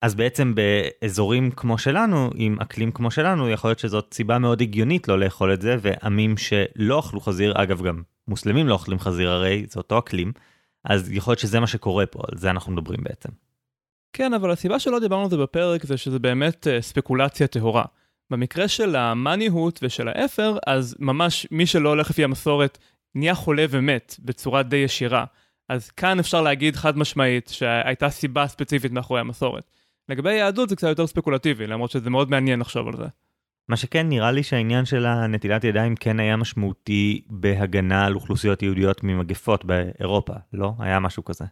אז בעצם באזורים כמו שלנו, עם אקלים כמו שלנו, יכול להיות שזאת סיבה מאוד הגיונית לא לאכול את זה, ועמים שלא אכלו חזיר, אגב גם מוסלמים לא אוכלים חזיר הרי, זה אותו אקלים, אז יכול להיות שזה מה שקורה פה, על זה אנחנו מדברים בעצם. כן, אבל הסיבה שלא דיברנו על זה בפרק זה שזה באמת uh, ספקולציה טהורה. במקרה של המאניהוט ושל האפר, אז ממש מי שלא הולך לפי המסורת נהיה חולה ומת בצורה די ישירה. אז כאן אפשר להגיד חד משמעית שהייתה סיבה ספציפית מאחורי המסורת. לגבי היהדות זה קצת יותר ספקולטיבי, למרות שזה מאוד מעניין לחשוב על זה. מה שכן, נראה לי שהעניין של הנטילת ידיים כן היה משמעותי בהגנה על אוכלוסיות יהודיות ממגפות באירופה, לא? היה משהו כזה.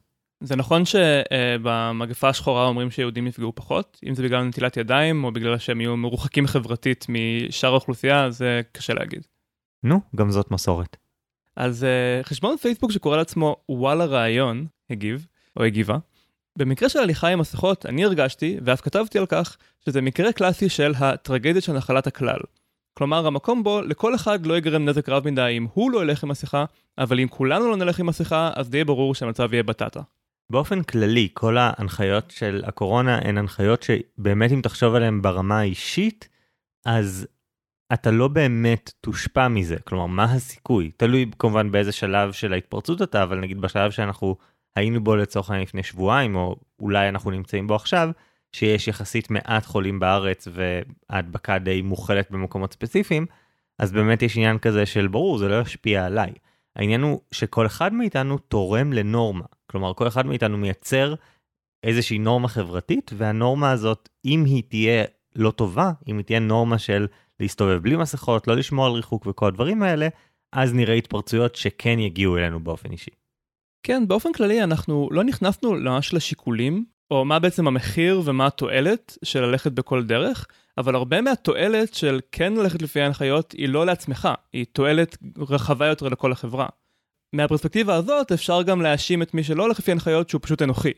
זה נכון שבמגפה השחורה אומרים שיהודים נפגעו פחות, אם זה בגלל נטילת ידיים או בגלל שהם יהיו מרוחקים חברתית משאר האוכלוסייה, זה קשה להגיד. נו, גם זאת מסורת. אז uh, חשבון פייסבוק שקורא לעצמו וואלה רעיון, הגיב, או הגיבה. במקרה של הליכה עם מסכות, אני הרגשתי, ואף כתבתי על כך, שזה מקרה קלאסי של הטרגדיה של נחלת הכלל. כלומר, המקום בו לכל אחד לא ייגרם נזק רב מדי אם הוא לא ילך עם מסכה, אבל אם כולנו לא נלך עם מסכה, אז די ברור שהמצב יהיה בטטה. באופן כללי, כל ההנחיות של הקורונה הן הנחיות שבאמת אם תחשוב עליהן ברמה האישית, אז אתה לא באמת תושפע מזה. כלומר, מה הסיכוי? תלוי כמובן באיזה שלב של ההתפרצות אתה, אבל נגיד בשלב שאנחנו היינו בו לצורך העניין לפני שבועיים, או אולי אנחנו נמצאים בו עכשיו, שיש יחסית מעט חולים בארץ וההדבקה די מוכלת במקומות ספציפיים, אז באמת יש עניין כזה של ברור, זה לא ישפיע עליי. העניין הוא שכל אחד מאיתנו תורם לנורמה. כלומר, כל אחד מאיתנו מייצר איזושהי נורמה חברתית, והנורמה הזאת, אם היא תהיה לא טובה, אם היא תהיה נורמה של להסתובב בלי מסכות, לא לשמור על ריחוק וכל הדברים האלה, אז נראה התפרצויות שכן יגיעו אלינו באופן אישי. כן, באופן כללי אנחנו לא נכנסנו ממש לשיקולים, או מה בעצם המחיר ומה התועלת של ללכת בכל דרך, אבל הרבה מהתועלת של כן ללכת לפי ההנחיות היא לא לעצמך, היא תועלת רחבה יותר לכל החברה. מהפרספקטיבה הזאת אפשר גם להאשים את מי שלא הולך לפי הנחיות שהוא פשוט אנוכי,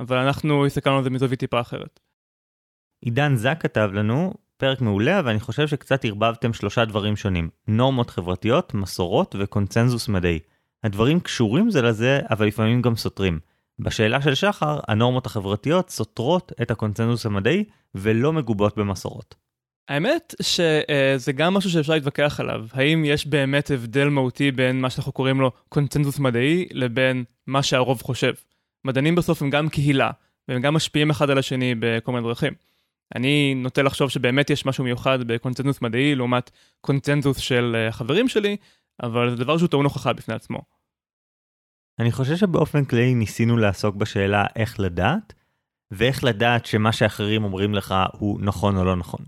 אבל אנחנו הסתכלנו על זה מזווית טיפה אחרת. עידן זק כתב לנו, פרק מעולה, אבל אני חושב שקצת ערבבתם שלושה דברים שונים. נורמות חברתיות, מסורות וקונצנזוס מדעי. הדברים קשורים זה לזה, אבל לפעמים גם סותרים. בשאלה של שחר, הנורמות החברתיות סותרות את הקונצנזוס המדעי ולא מגובות במסורות. האמת שזה גם משהו שאפשר להתווכח עליו. האם יש באמת הבדל מהותי בין מה שאנחנו קוראים לו קונצנזוס מדעי לבין מה שהרוב חושב. מדענים בסוף הם גם קהילה, והם גם משפיעים אחד על השני בכל מיני דרכים. אני נוטה לחשוב שבאמת יש משהו מיוחד בקונצנזוס מדעי לעומת קונצנזוס של אה, חברים שלי, אבל זה דבר שהוא טעון הוכחה בפני עצמו. אני חושב שבאופן כללי ניסינו לעסוק בשאלה איך לדעת, ואיך לדעת שמה שאחרים אומרים לך הוא נכון או לא נכון.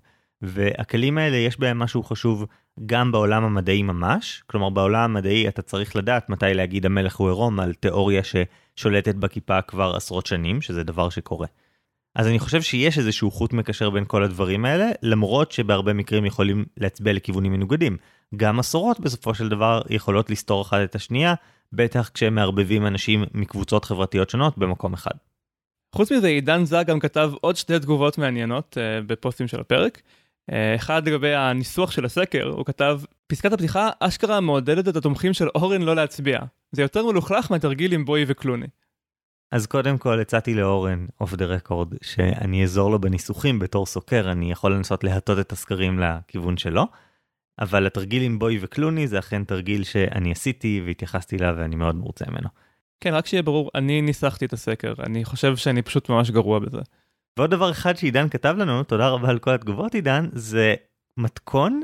והכלים האלה יש בהם משהו חשוב גם בעולם המדעי ממש, כלומר בעולם המדעי אתה צריך לדעת מתי להגיד המלך הוא עירום על תיאוריה ששולטת בכיפה כבר עשרות שנים, שזה דבר שקורה. אז אני חושב שיש איזשהו חוט מקשר בין כל הדברים האלה, למרות שבהרבה מקרים יכולים להצביע לכיוונים מנוגדים. גם מסורות בסופו של דבר יכולות לסתור אחת את השנייה, בטח כשהם מערבבים אנשים מקבוצות חברתיות שונות במקום אחד. חוץ מזה, עידן זג גם כתב עוד שתי תגובות מעניינות uh, בפוסטים של הפרק. Uh, אחד לגבי הניסוח של הסקר, הוא כתב, פסקת הפתיחה אשכרה מעודדת את התומכים של אורן לא להצביע. זה יותר מלוכלך מהתרגיל עם בואי וקלוני. אז קודם כל הצעתי לאורן, אוף דה רקורד, שאני אעזור לו בניסוחים בתור סוקר, אני יכול לנסות להטות את הסקרים לכיוון שלו. אבל התרגיל עם בוי וקלוני זה אכן תרגיל שאני עשיתי והתייחסתי אליו ואני מאוד מרוצה ממנו. כן, רק שיהיה ברור, אני ניסחתי את הסקר, אני חושב שאני פשוט ממש גרוע בזה. ועוד דבר אחד שעידן כתב לנו, תודה רבה על כל התגובות עידן, זה מתכון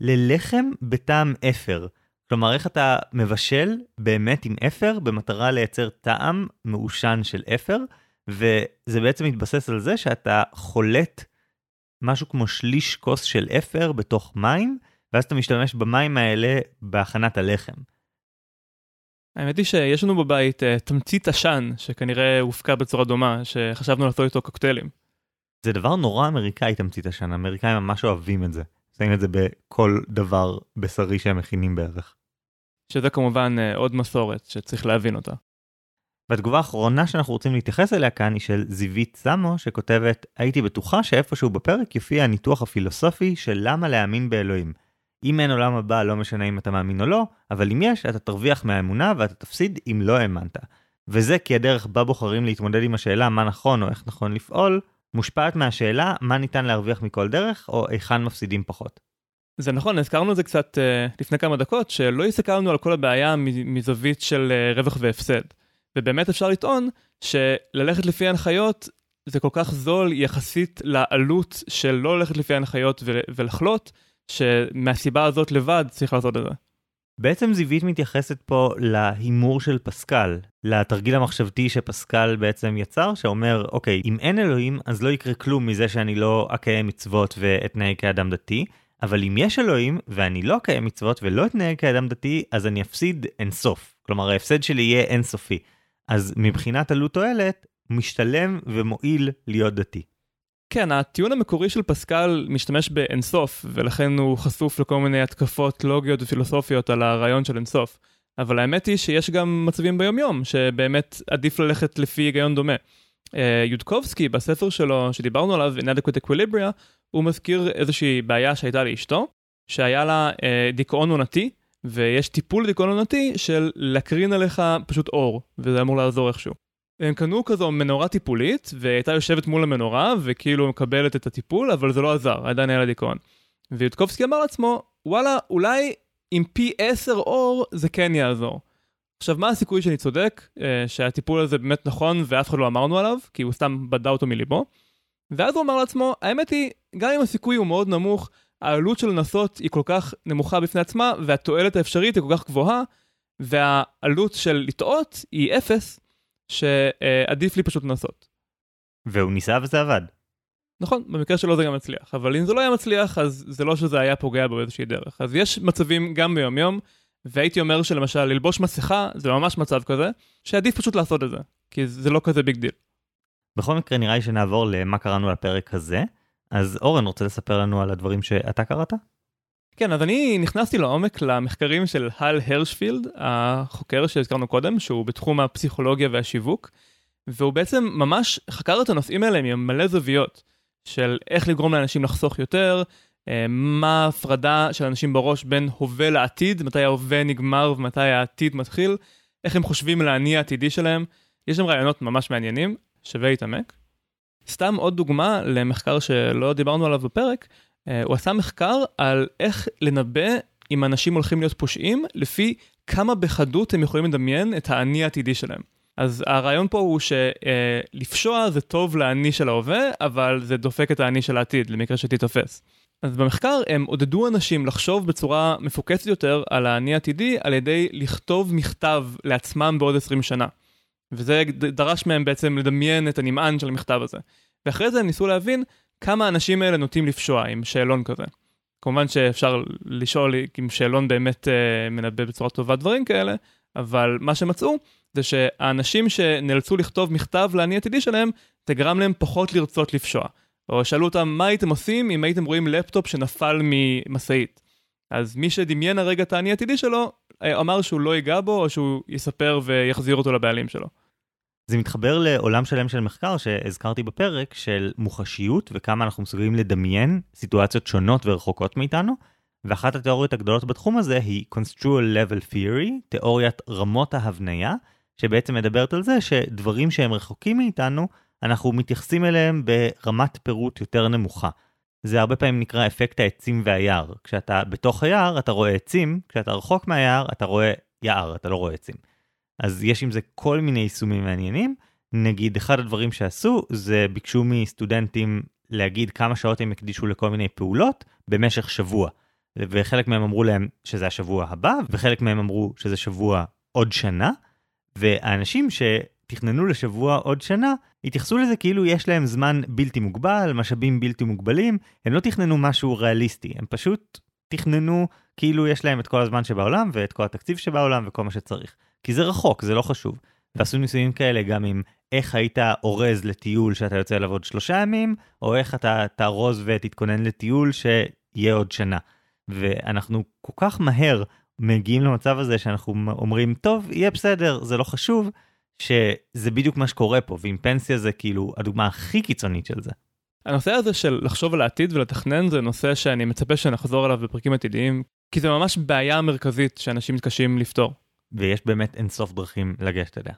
ללחם בטעם אפר. כלומר, איך אתה מבשל באמת עם אפר במטרה לייצר טעם מעושן של אפר, וזה בעצם מתבסס על זה שאתה חולט משהו כמו שליש כוס של אפר בתוך מים, ואז אתה משתמש במים האלה בהכנת הלחם. האמת היא שיש לנו בבית uh, תמצית עשן שכנראה הופקע בצורה דומה, שחשבנו לעשות איתו קוקטיילים. זה דבר נורא אמריקאי תמצית עשן, האמריקאים ממש אוהבים את זה. שמים את זה בכל דבר בשרי שהם מכינים בערך. שזה כמובן uh, עוד מסורת שצריך להבין אותה. והתגובה האחרונה שאנחנו רוצים להתייחס אליה כאן היא של זיווית סמו שכותבת הייתי בטוחה שאיפשהו בפרק יופיע הניתוח הפילוסופי של למה להאמין באלוהים. אם אין עולם הבא לא משנה אם אתה מאמין או לא, אבל אם יש אתה תרוויח מהאמונה ואתה תפסיד אם לא האמנת. וזה כי הדרך בה בוחרים להתמודד עם השאלה מה נכון או איך נכון לפעול, מושפעת מהשאלה מה ניתן להרוויח מכל דרך או היכן מפסידים פחות. זה נכון, הזכרנו את זה קצת uh, לפני כמה דקות, שלא הסתכלנו על כל הבעיה מזווית של uh, רווח והפסד. ובאמת אפשר לטעון שללכת לפי ההנחיות זה כל כך זול יחסית לעלות של לא ללכת לפי ההנחיות ולחלות, שמהסיבה הזאת לבד צריך לעשות את זה. בעצם זיווית מתייחסת פה להימור של פסקל, לתרגיל המחשבתי שפסקל בעצם יצר, שאומר, אוקיי, אם אין אלוהים, אז לא יקרה כלום מזה שאני לא אקיים מצוות ואתנהג כאדם דתי, אבל אם יש אלוהים, ואני לא אקיים מצוות ולא אתנהג כאדם דתי, אז אני אפסיד אינסוף. כלומר, ההפסד שלי יהיה אינסופי. אז מבחינת עלות תועלת, משתלם ומועיל להיות דתי. כן, הטיעון המקורי של פסקל משתמש באינסוף, ולכן הוא חשוף לכל מיני התקפות לוגיות ופילוסופיות על הרעיון של אינסוף. אבל האמת היא שיש גם מצבים ביומיום, שבאמת עדיף ללכת לפי היגיון דומה. אה, יודקובסקי בספר שלו שדיברנו עליו, Inadequate Equilibria, הוא מזכיר איזושהי בעיה שהייתה לאשתו, שהיה לה אה, דיכאון עונתי, ויש טיפול לדיכאון עונתי של להקרין עליך פשוט אור, וזה אמור לעזור איכשהו. הם קנו כזו מנורה טיפולית, והייתה יושבת מול המנורה, וכאילו מקבלת את הטיפול, אבל זה לא עזר, עדיין היה לה דיכאון. ויוטקובסקי אמר לעצמו, וואלה, אולי עם פי 10 אור זה כן יעזור. עכשיו, מה הסיכוי שאני צודק, אה, שהטיפול הזה באמת נכון ואף אחד לא אמרנו עליו, כי הוא סתם בדה אותו מליבו? ואז הוא אמר לעצמו, האמת היא, גם אם הסיכוי הוא מאוד נמוך, העלות של לנסות היא כל כך נמוכה בפני עצמה, והתועלת האפשרית היא כל כך גבוהה, והעלות של לטעות היא אפס, שעדיף לי פשוט לנסות. והוא ניסה וזה עבד. נכון, במקרה שלו זה גם מצליח, אבל אם זה לא היה מצליח, אז זה לא שזה היה פוגע בו באיזושהי דרך. אז יש מצבים גם ביום יום, והייתי אומר שלמשל ללבוש מסכה זה ממש מצב כזה, שעדיף פשוט לעשות את זה, כי זה לא כזה big deal. בכל מקרה נראה לי שנעבור למה קראנו לפרק הזה. אז אורן רוצה לספר לנו על הדברים שאתה קראת? כן, אז אני נכנסתי לעומק למחקרים של הל הרשפילד, החוקר שהזכרנו קודם, שהוא בתחום הפסיכולוגיה והשיווק, והוא בעצם ממש חקר את הנושאים האלה עם מלא זוויות, של איך לגרום לאנשים לחסוך יותר, אה, מה ההפרדה של אנשים בראש בין הווה לעתיד, מתי ההווה נגמר ומתי העתיד מתחיל, איך הם חושבים על האני העתידי שלהם. יש שם רעיונות ממש מעניינים, שווה להתעמק. סתם עוד דוגמה למחקר שלא דיברנו עליו בפרק, אה, הוא עשה מחקר על איך לנבא אם אנשים הולכים להיות פושעים, לפי כמה בחדות הם יכולים לדמיין את האני העתידי שלהם. אז הרעיון פה הוא שלפשוע אה, זה טוב לאני של ההווה, אבל זה דופק את האני של העתיד, למקרה שתיתפס. אז במחקר הם עודדו אנשים לחשוב בצורה מפוקסת יותר על האני העתידי על ידי לכתוב מכתב לעצמם בעוד 20 שנה. וזה דרש מהם בעצם לדמיין את הנמען של המכתב הזה. ואחרי זה הם ניסו להבין כמה האנשים האלה נוטים לפשוע עם שאלון כזה. כמובן שאפשר לשאול אם שאלון באמת uh, מנבא בצורה טובה דברים כאלה, אבל מה שמצאו זה שהאנשים שנאלצו לכתוב מכתב לאני עתידי שלהם, זה גרם להם פחות לרצות לפשוע. או שאלו אותם מה הייתם עושים אם הייתם רואים לפטופ שנפל ממשאית. אז מי שדמיין הרגע את האני עתידי שלו, אמר שהוא לא ייגע בו, או שהוא יספר ויחזיר אותו לבעלים שלו. זה מתחבר לעולם שלם של מחקר שהזכרתי בפרק, של מוחשיות וכמה אנחנו מסוגלים לדמיין סיטואציות שונות ורחוקות מאיתנו, ואחת התיאוריות הגדולות בתחום הזה היא Construal Level Theory, תיאוריית רמות ההבניה, שבעצם מדברת על זה שדברים שהם רחוקים מאיתנו, אנחנו מתייחסים אליהם ברמת פירוט יותר נמוכה. זה הרבה פעמים נקרא אפקט העצים והיער. כשאתה בתוך היער אתה רואה עצים, כשאתה רחוק מהיער אתה רואה יער, אתה לא רואה עצים. אז יש עם זה כל מיני יישומים מעניינים. נגיד אחד הדברים שעשו זה ביקשו מסטודנטים להגיד כמה שעות הם הקדישו לכל מיני פעולות במשך שבוע. וחלק מהם אמרו להם שזה השבוע הבא, וחלק מהם אמרו שזה שבוע עוד שנה, והאנשים שתכננו לשבוע עוד שנה, התייחסו לזה כאילו יש להם זמן בלתי מוגבל, משאבים בלתי מוגבלים, הם לא תכננו משהו ריאליסטי, הם פשוט תכננו כאילו יש להם את כל הזמן שבעולם ואת כל התקציב שבעולם וכל מה שצריך. כי זה רחוק, זה לא חשוב. ועשו ניסויים כאלה גם עם איך היית אורז לטיול שאתה יוצא לעבוד שלושה ימים, או איך אתה תארוז ותתכונן לטיול שיהיה עוד שנה. ואנחנו כל כך מהר מגיעים למצב הזה שאנחנו אומרים, טוב, יהיה בסדר, זה לא חשוב, שזה בדיוק מה שקורה פה, ועם פנסיה זה כאילו הדוגמה הכי קיצונית של זה. הנושא הזה של לחשוב על העתיד ולתכנן זה נושא שאני מצפה שנחזור אליו בפרקים עתידיים, כי זה ממש בעיה מרכזית שאנשים מתקשים לפתור. ויש באמת אינסוף דרכים לגשת אליה.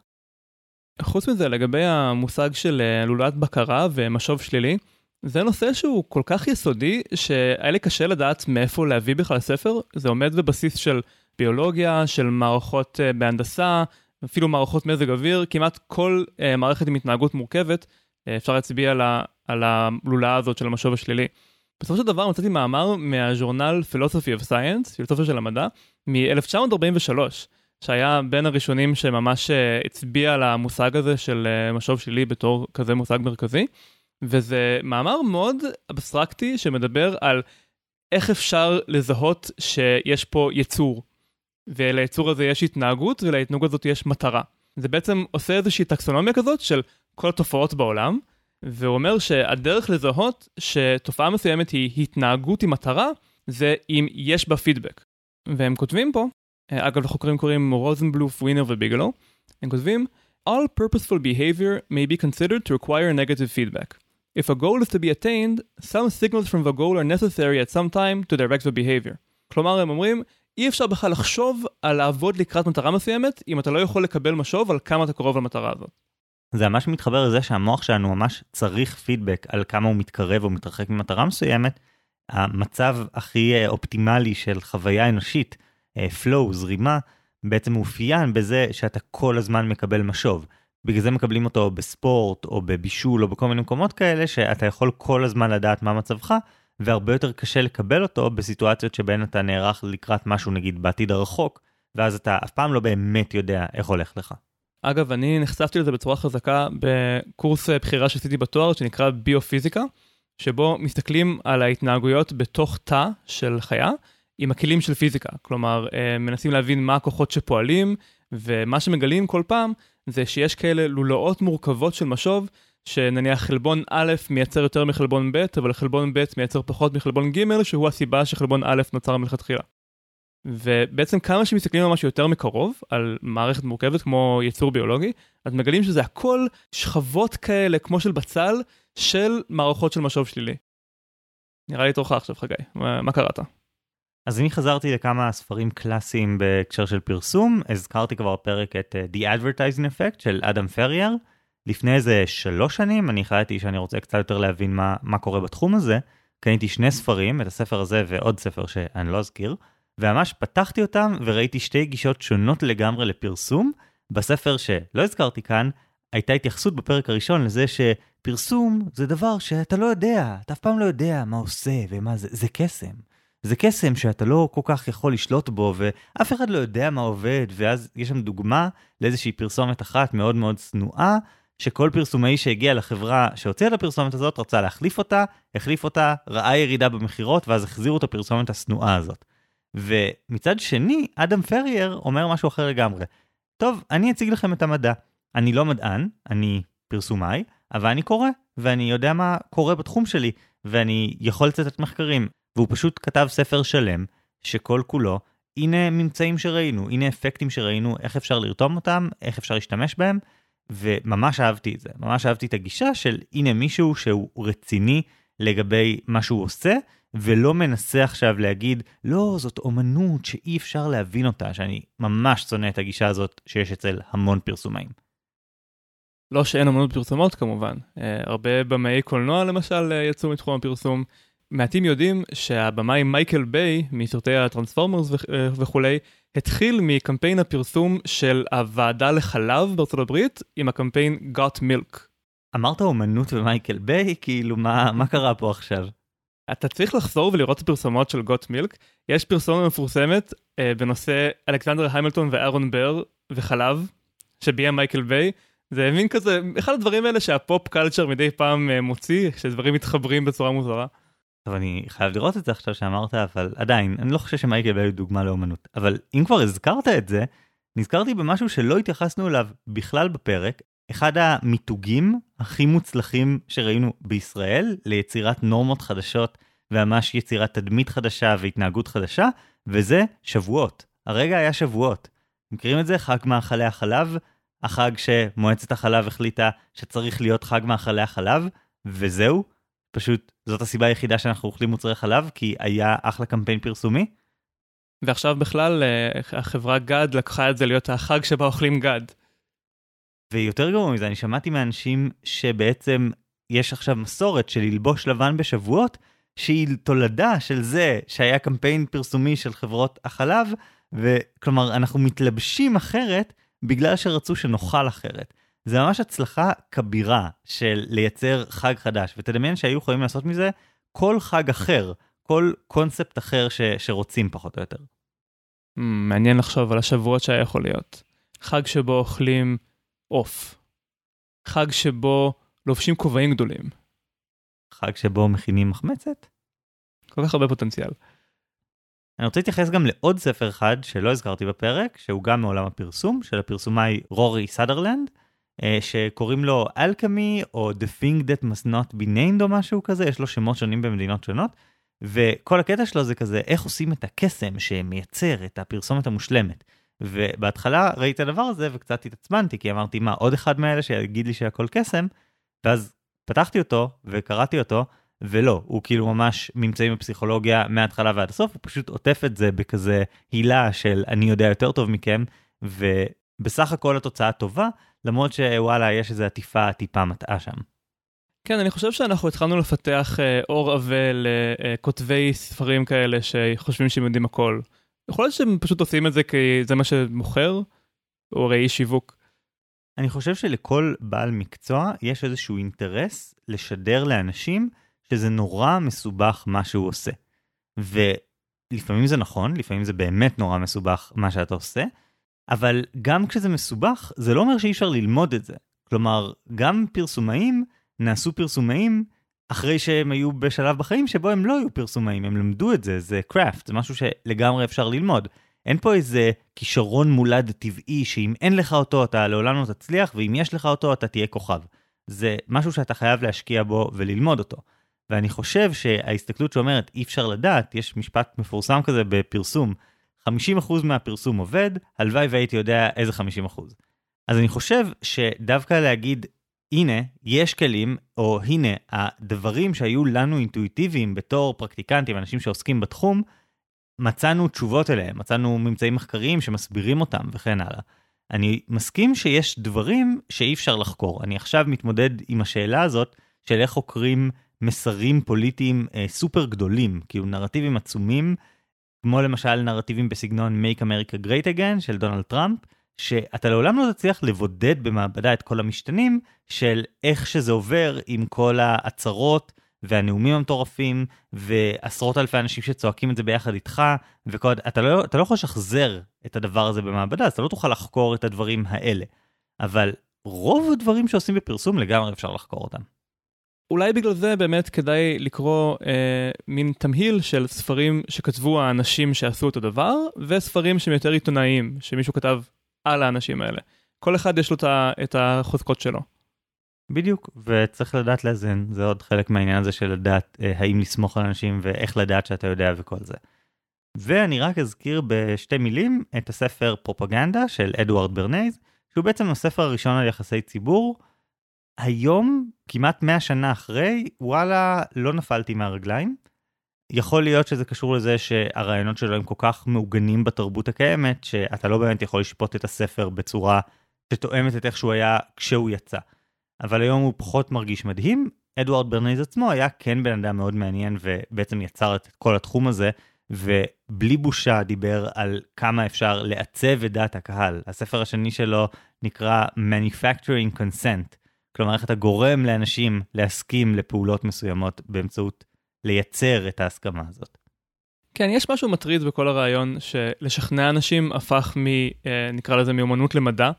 חוץ מזה, לגבי המושג של לולת בקרה ומשוב שלילי, זה נושא שהוא כל כך יסודי, שהיה לי קשה לדעת מאיפה להביא בכלל ספר. זה עומד בבסיס של ביולוגיה, של מערכות uh, בהנדסה, אפילו מערכות מזג אוויר, כמעט כל uh, מערכת עם התנהגות מורכבת, uh, אפשר להצביע על, ה, על הלולה הזאת של המשוב השלילי. בסופו של דבר מצאתי מאמר מהז'ורנל Philosophy of Science, פילוסופיה של המדע, מ-1943, שהיה בין הראשונים שממש uh, הצביע על המושג הזה של uh, משוב שלילי בתור כזה מושג מרכזי. וזה מאמר מאוד אבסטרקטי שמדבר על איך אפשר לזהות שיש פה יצור. וליצור הזה יש התנהגות ולהתנהגות הזאת יש מטרה. זה בעצם עושה איזושהי טקסונומיה כזאת של כל התופעות בעולם, והוא אומר שהדרך לזהות שתופעה מסוימת היא התנהגות עם מטרה, זה אם יש בה פידבק. והם כותבים פה, אגב לחוקרים קוראים רוזנבלוף, ווינר וביגלו, הם כותבים All purposeful behavior may be considered to require negative feedback. If a goal is to be attained, some signals from the goal are necessary at some time to direct the behavior. כלומר, הם אומרים, אי אפשר בכלל לחשוב על לעבוד לקראת מטרה מסוימת, אם אתה לא יכול לקבל משוב על כמה אתה קרוב למטרה הזאת. זה ממש מתחבר לזה שהמוח שלנו ממש צריך פידבק על כמה הוא מתקרב או מתרחק ממטרה מסוימת. המצב הכי אה, אופטימלי של חוויה אנושית, אה, flow, זרימה, בעצם מאופיין בזה שאתה כל הזמן מקבל משוב. בגלל זה מקבלים אותו בספורט או בבישול או בכל מיני מקומות כאלה שאתה יכול כל הזמן לדעת מה מצבך והרבה יותר קשה לקבל אותו בסיטואציות שבהן אתה נערך לקראת משהו נגיד בעתיד הרחוק ואז אתה אף פעם לא באמת יודע איך הולך לך. אגב אני נחשפתי לזה בצורה חזקה בקורס בחירה שעשיתי בתואר שנקרא ביופיזיקה שבו מסתכלים על ההתנהגויות בתוך תא של חיה עם הכלים של פיזיקה כלומר אה, מנסים להבין מה הכוחות שפועלים ומה שמגלים כל פעם זה שיש כאלה לולאות מורכבות של משוב, שנניח חלבון א' מייצר יותר מחלבון ב', אבל חלבון ב' מייצר פחות מחלבון ג', שהוא הסיבה שחלבון א' נוצר מלכתחילה. ובעצם כמה שמסתכלים ממש יותר מקרוב על מערכת מורכבת כמו יצור ביולוגי, אז מגלים שזה הכל שכבות כאלה כמו של בצל של מערכות של משוב שלילי. נראה לי תורך עכשיו חגי, מה, מה קראת? אז אני חזרתי לכמה ספרים קלאסיים בהקשר של פרסום, הזכרתי כבר פרק את uh, The Advertising Effect של אדם פריאר. לפני איזה שלוש שנים אני החלטתי שאני רוצה קצת יותר להבין מה, מה קורה בתחום הזה. קניתי שני ספרים, את הספר הזה ועוד ספר שאני לא אזכיר, וממש פתחתי אותם וראיתי שתי גישות שונות לגמרי לפרסום. בספר שלא הזכרתי כאן, הייתה התייחסות בפרק הראשון לזה שפרסום זה דבר שאתה לא יודע, אתה אף פעם לא יודע מה עושה ומה זה, זה קסם. זה קסם שאתה לא כל כך יכול לשלוט בו, ואף אחד לא יודע מה עובד, ואז יש שם דוגמה לאיזושהי פרסומת אחת מאוד מאוד צנועה, שכל פרסומאי שהגיע לחברה שהוציאה את הפרסומת הזאת רצה להחליף אותה, החליף אותה, ראה ירידה במכירות, ואז החזירו את הפרסומת השנואה הזאת. ומצד שני, אדם פרייר אומר משהו אחר לגמרי. טוב, אני אציג לכם את המדע. אני לא מדען, אני פרסומאי, אבל אני קורא, ואני יודע מה קורה בתחום שלי, ואני יכול לצטט מחקרים. והוא פשוט כתב ספר שלם, שכל כולו הנה ממצאים שראינו, הנה אפקטים שראינו, איך אפשר לרתום אותם, איך אפשר להשתמש בהם, וממש אהבתי את זה. ממש אהבתי את הגישה של הנה מישהו שהוא רציני לגבי מה שהוא עושה, ולא מנסה עכשיו להגיד, לא, זאת אומנות שאי אפשר להבין אותה, שאני ממש שונא את הגישה הזאת שיש אצל המון פרסומאים. לא שאין אמנות פרסומות כמובן, uh, הרבה במאי קולנוע למשל uh, יצאו מתחום הפרסום. מעטים יודעים שהבמאי מייקל ביי מסרטי הטרנספורמרס uh, וכולי, התחיל מקמפיין הפרסום של הוועדה לחלב בארצות הברית עם הקמפיין got milk. אמרת אומנות ומייקל ביי, כאילו מה, מה קרה פה עכשיו? אתה צריך לחזור ולראות את הפרסומות של got milk. יש פרסומת מפורסמת uh, בנושא אלכסנדר המילטון ואהרון בר וחלב, שביים מייקל ביי. זה מין כזה, אחד הדברים האלה שה pop culture מדי פעם uh, מוציא, שדברים מתחברים בצורה מוזרה. טוב, אני חייב לראות את זה עכשיו שאמרת, אבל עדיין, אני לא חושב שמייקל ביי הוא דוגמה לאומנות. אבל אם כבר הזכרת את זה, נזכרתי במשהו שלא התייחסנו אליו בכלל בפרק, אחד המיתוגים הכי מוצלחים שראינו בישראל ליצירת נורמות חדשות וממש יצירת תדמית חדשה והתנהגות חדשה, וזה שבועות. הרגע היה שבועות. מכירים את זה? חג מאכלי החלב, החג שמועצת החלב החליטה שצריך להיות חג מאכלי החלב, וזהו. פשוט זאת הסיבה היחידה שאנחנו אוכלים מוצרי חלב, כי היה אחלה קמפיין פרסומי. ועכשיו בכלל אה, החברה גד לקחה את זה להיות החג שבה אוכלים גד. ויותר גרוע מזה, אני שמעתי מאנשים שבעצם יש עכשיו מסורת של ללבוש לבן בשבועות, שהיא תולדה של זה שהיה קמפיין פרסומי של חברות החלב, וכלומר, אנחנו מתלבשים אחרת בגלל שרצו שנאכל אחרת. זה ממש הצלחה כבירה של לייצר חג חדש, ותדמיין שהיו יכולים לעשות מזה כל חג אחר, כל קונספט אחר ש, שרוצים פחות או יותר. Hmm, מעניין לחשוב על השבועות שהיה יכול להיות. חג שבו אוכלים עוף. חג שבו לובשים כובעים גדולים. חג שבו מכינים מחמצת? כל כך הרבה פוטנציאל. אני רוצה להתייחס גם לעוד ספר אחד שלא הזכרתי בפרק, שהוא גם מעולם הפרסום, של הפרסומאי רורי סאדרלנד, אה, שקוראים לו Alchemy או The Thing That Must Not Be Named או משהו כזה, יש לו שמות שונים במדינות שונות, וכל הקטע שלו זה כזה איך עושים את הקסם שמייצר את הפרסומת המושלמת. ובהתחלה ראיתי את הדבר הזה וקצת התעצבנתי, כי אמרתי, מה, עוד אחד מאלה שיגיד לי שהכל קסם? ואז פתחתי אותו וקראתי אותו, ולא, הוא כאילו ממש ממצאים בפסיכולוגיה מההתחלה ועד הסוף, הוא פשוט עוטף את זה בכזה הילה של אני יודע יותר טוב מכם, ובסך הכל התוצאה טובה, למרות שוואלה, יש איזו עטיפה טיפה מטעה שם. כן, אני חושב שאנחנו התחלנו לפתח אה, אור עבה לכותבי אה, ספרים כאלה שחושבים שהם יודעים הכל. יכול להיות שהם פשוט עושים את זה כי זה מה שמוכר, או ראי שיווק. אני חושב שלכל בעל מקצוע יש איזשהו אינטרס לשדר לאנשים שזה נורא מסובך מה שהוא עושה. ולפעמים זה נכון, לפעמים זה באמת נורא מסובך מה שאתה עושה, אבל גם כשזה מסובך, זה לא אומר שאי אפשר ללמוד את זה. כלומר, גם פרסומאים נעשו פרסומאים אחרי שהם היו בשלב בחיים שבו הם לא היו פרסומאים, הם למדו את זה, זה קראפט, זה משהו שלגמרי אפשר ללמוד. אין פה איזה כישרון מולד טבעי שאם אין לך אותו אתה לעולם לא תצליח, ואם יש לך אותו אתה תהיה כוכב. זה משהו שאתה חייב להשקיע בו וללמוד אותו. ואני חושב שההסתכלות שאומרת אי אפשר לדעת, יש משפט מפורסם כזה בפרסום, 50% מהפרסום עובד, הלוואי והייתי יודע איזה 50%. אז אני חושב שדווקא להגיד הנה, יש כלים, או הנה, הדברים שהיו לנו אינטואיטיביים בתור פרקטיקנטים, אנשים שעוסקים בתחום, מצאנו תשובות אליהם, מצאנו ממצאים מחקריים שמסבירים אותם וכן הלאה. אני מסכים שיש דברים שאי אפשר לחקור. אני עכשיו מתמודד עם השאלה הזאת של איך חוקרים מסרים פוליטיים אה, סופר גדולים, כאילו נרטיבים עצומים, כמו למשל נרטיבים בסגנון Make America Great Again של דונלד טראמפ, שאתה לעולם לא תצליח לבודד במעבדה את כל המשתנים של איך שזה עובר עם כל ההצהרות והנאומים המטורפים ועשרות אלפי אנשים שצועקים את זה ביחד איתך וכל... אתה, לא, אתה לא יכול לשחזר את הדבר הזה במעבדה אז אתה לא תוכל לחקור את הדברים האלה. אבל רוב הדברים שעושים בפרסום לגמרי אפשר לחקור אותם. אולי בגלל זה באמת כדאי לקרוא אה, מין תמהיל של ספרים שכתבו האנשים שעשו את הדבר וספרים שהם יותר עיתונאיים שמישהו כתב על האנשים האלה. כל אחד יש לו את החוזקות שלו. בדיוק, וצריך לדעת לאזן, זה עוד חלק מהעניין הזה של לדעת אה, האם לסמוך על אנשים ואיך לדעת שאתה יודע וכל זה. ואני רק אזכיר בשתי מילים את הספר פרופגנדה של אדוארד ברנייז, שהוא בעצם הספר הראשון על יחסי ציבור. היום, כמעט 100 שנה אחרי, וואלה, לא נפלתי מהרגליים. יכול להיות שזה קשור לזה שהרעיונות שלו הם כל כך מעוגנים בתרבות הקיימת, שאתה לא באמת יכול לשפוט את הספר בצורה שתואמת את איך שהוא היה כשהוא יצא. אבל היום הוא פחות מרגיש מדהים. אדוארד ברנייז עצמו היה כן בן אדם מאוד מעניין ובעצם יצר את כל התחום הזה, ובלי בושה דיבר על כמה אפשר לעצב את דעת הקהל. הספר השני שלו נקרא Manufacturing Consent, כלומר איך אתה גורם לאנשים להסכים לפעולות מסוימות באמצעות לייצר את ההסכמה הזאת. כן, יש משהו מטריד בכל הרעיון שלשכנע אנשים הפך מ... אה, נקרא לזה מיומנות למדע,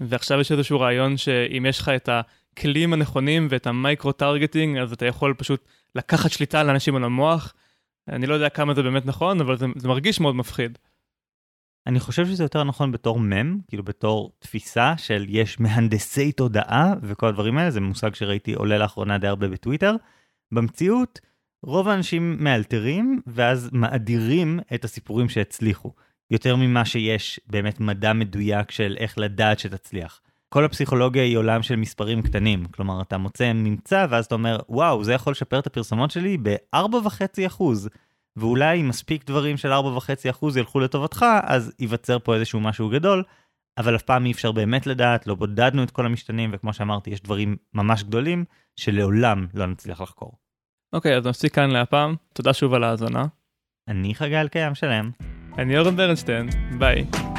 ועכשיו יש איזשהו רעיון שאם יש לך את הכלים הנכונים ואת ה micro targeting, אז אתה יכול פשוט לקחת שליטה על אנשים על המוח. אני לא יודע כמה זה באמת נכון, אבל זה, זה מרגיש מאוד מפחיד. אני חושב שזה יותר נכון בתור מם, כאילו בתור תפיסה של יש מהנדסי תודעה וכל הדברים האלה, זה מושג שראיתי עולה לאחרונה די הרבה בטוויטר. במציאות, רוב האנשים מאלתרים ואז מאדירים את הסיפורים שהצליחו, יותר ממה שיש באמת מדע מדויק של איך לדעת שתצליח. כל הפסיכולוגיה היא עולם של מספרים קטנים, כלומר אתה מוצא ממצא ואז אתה אומר וואו זה יכול לשפר את הפרסומות שלי ב-4.5%, ואולי מספיק דברים של 4.5% ילכו לטובתך, אז ייווצר פה איזשהו משהו גדול, אבל אף פעם אי אפשר באמת לדעת, לא בודדנו את כל המשתנים, וכמו שאמרתי, יש דברים ממש גדולים שלעולם לא נצליח לחקור. אוקיי, אז נפסיק כאן להפעם. תודה שוב על ההאזנה. אני חגי אלקיים שלם. אני אורן ברנשטיין, ביי.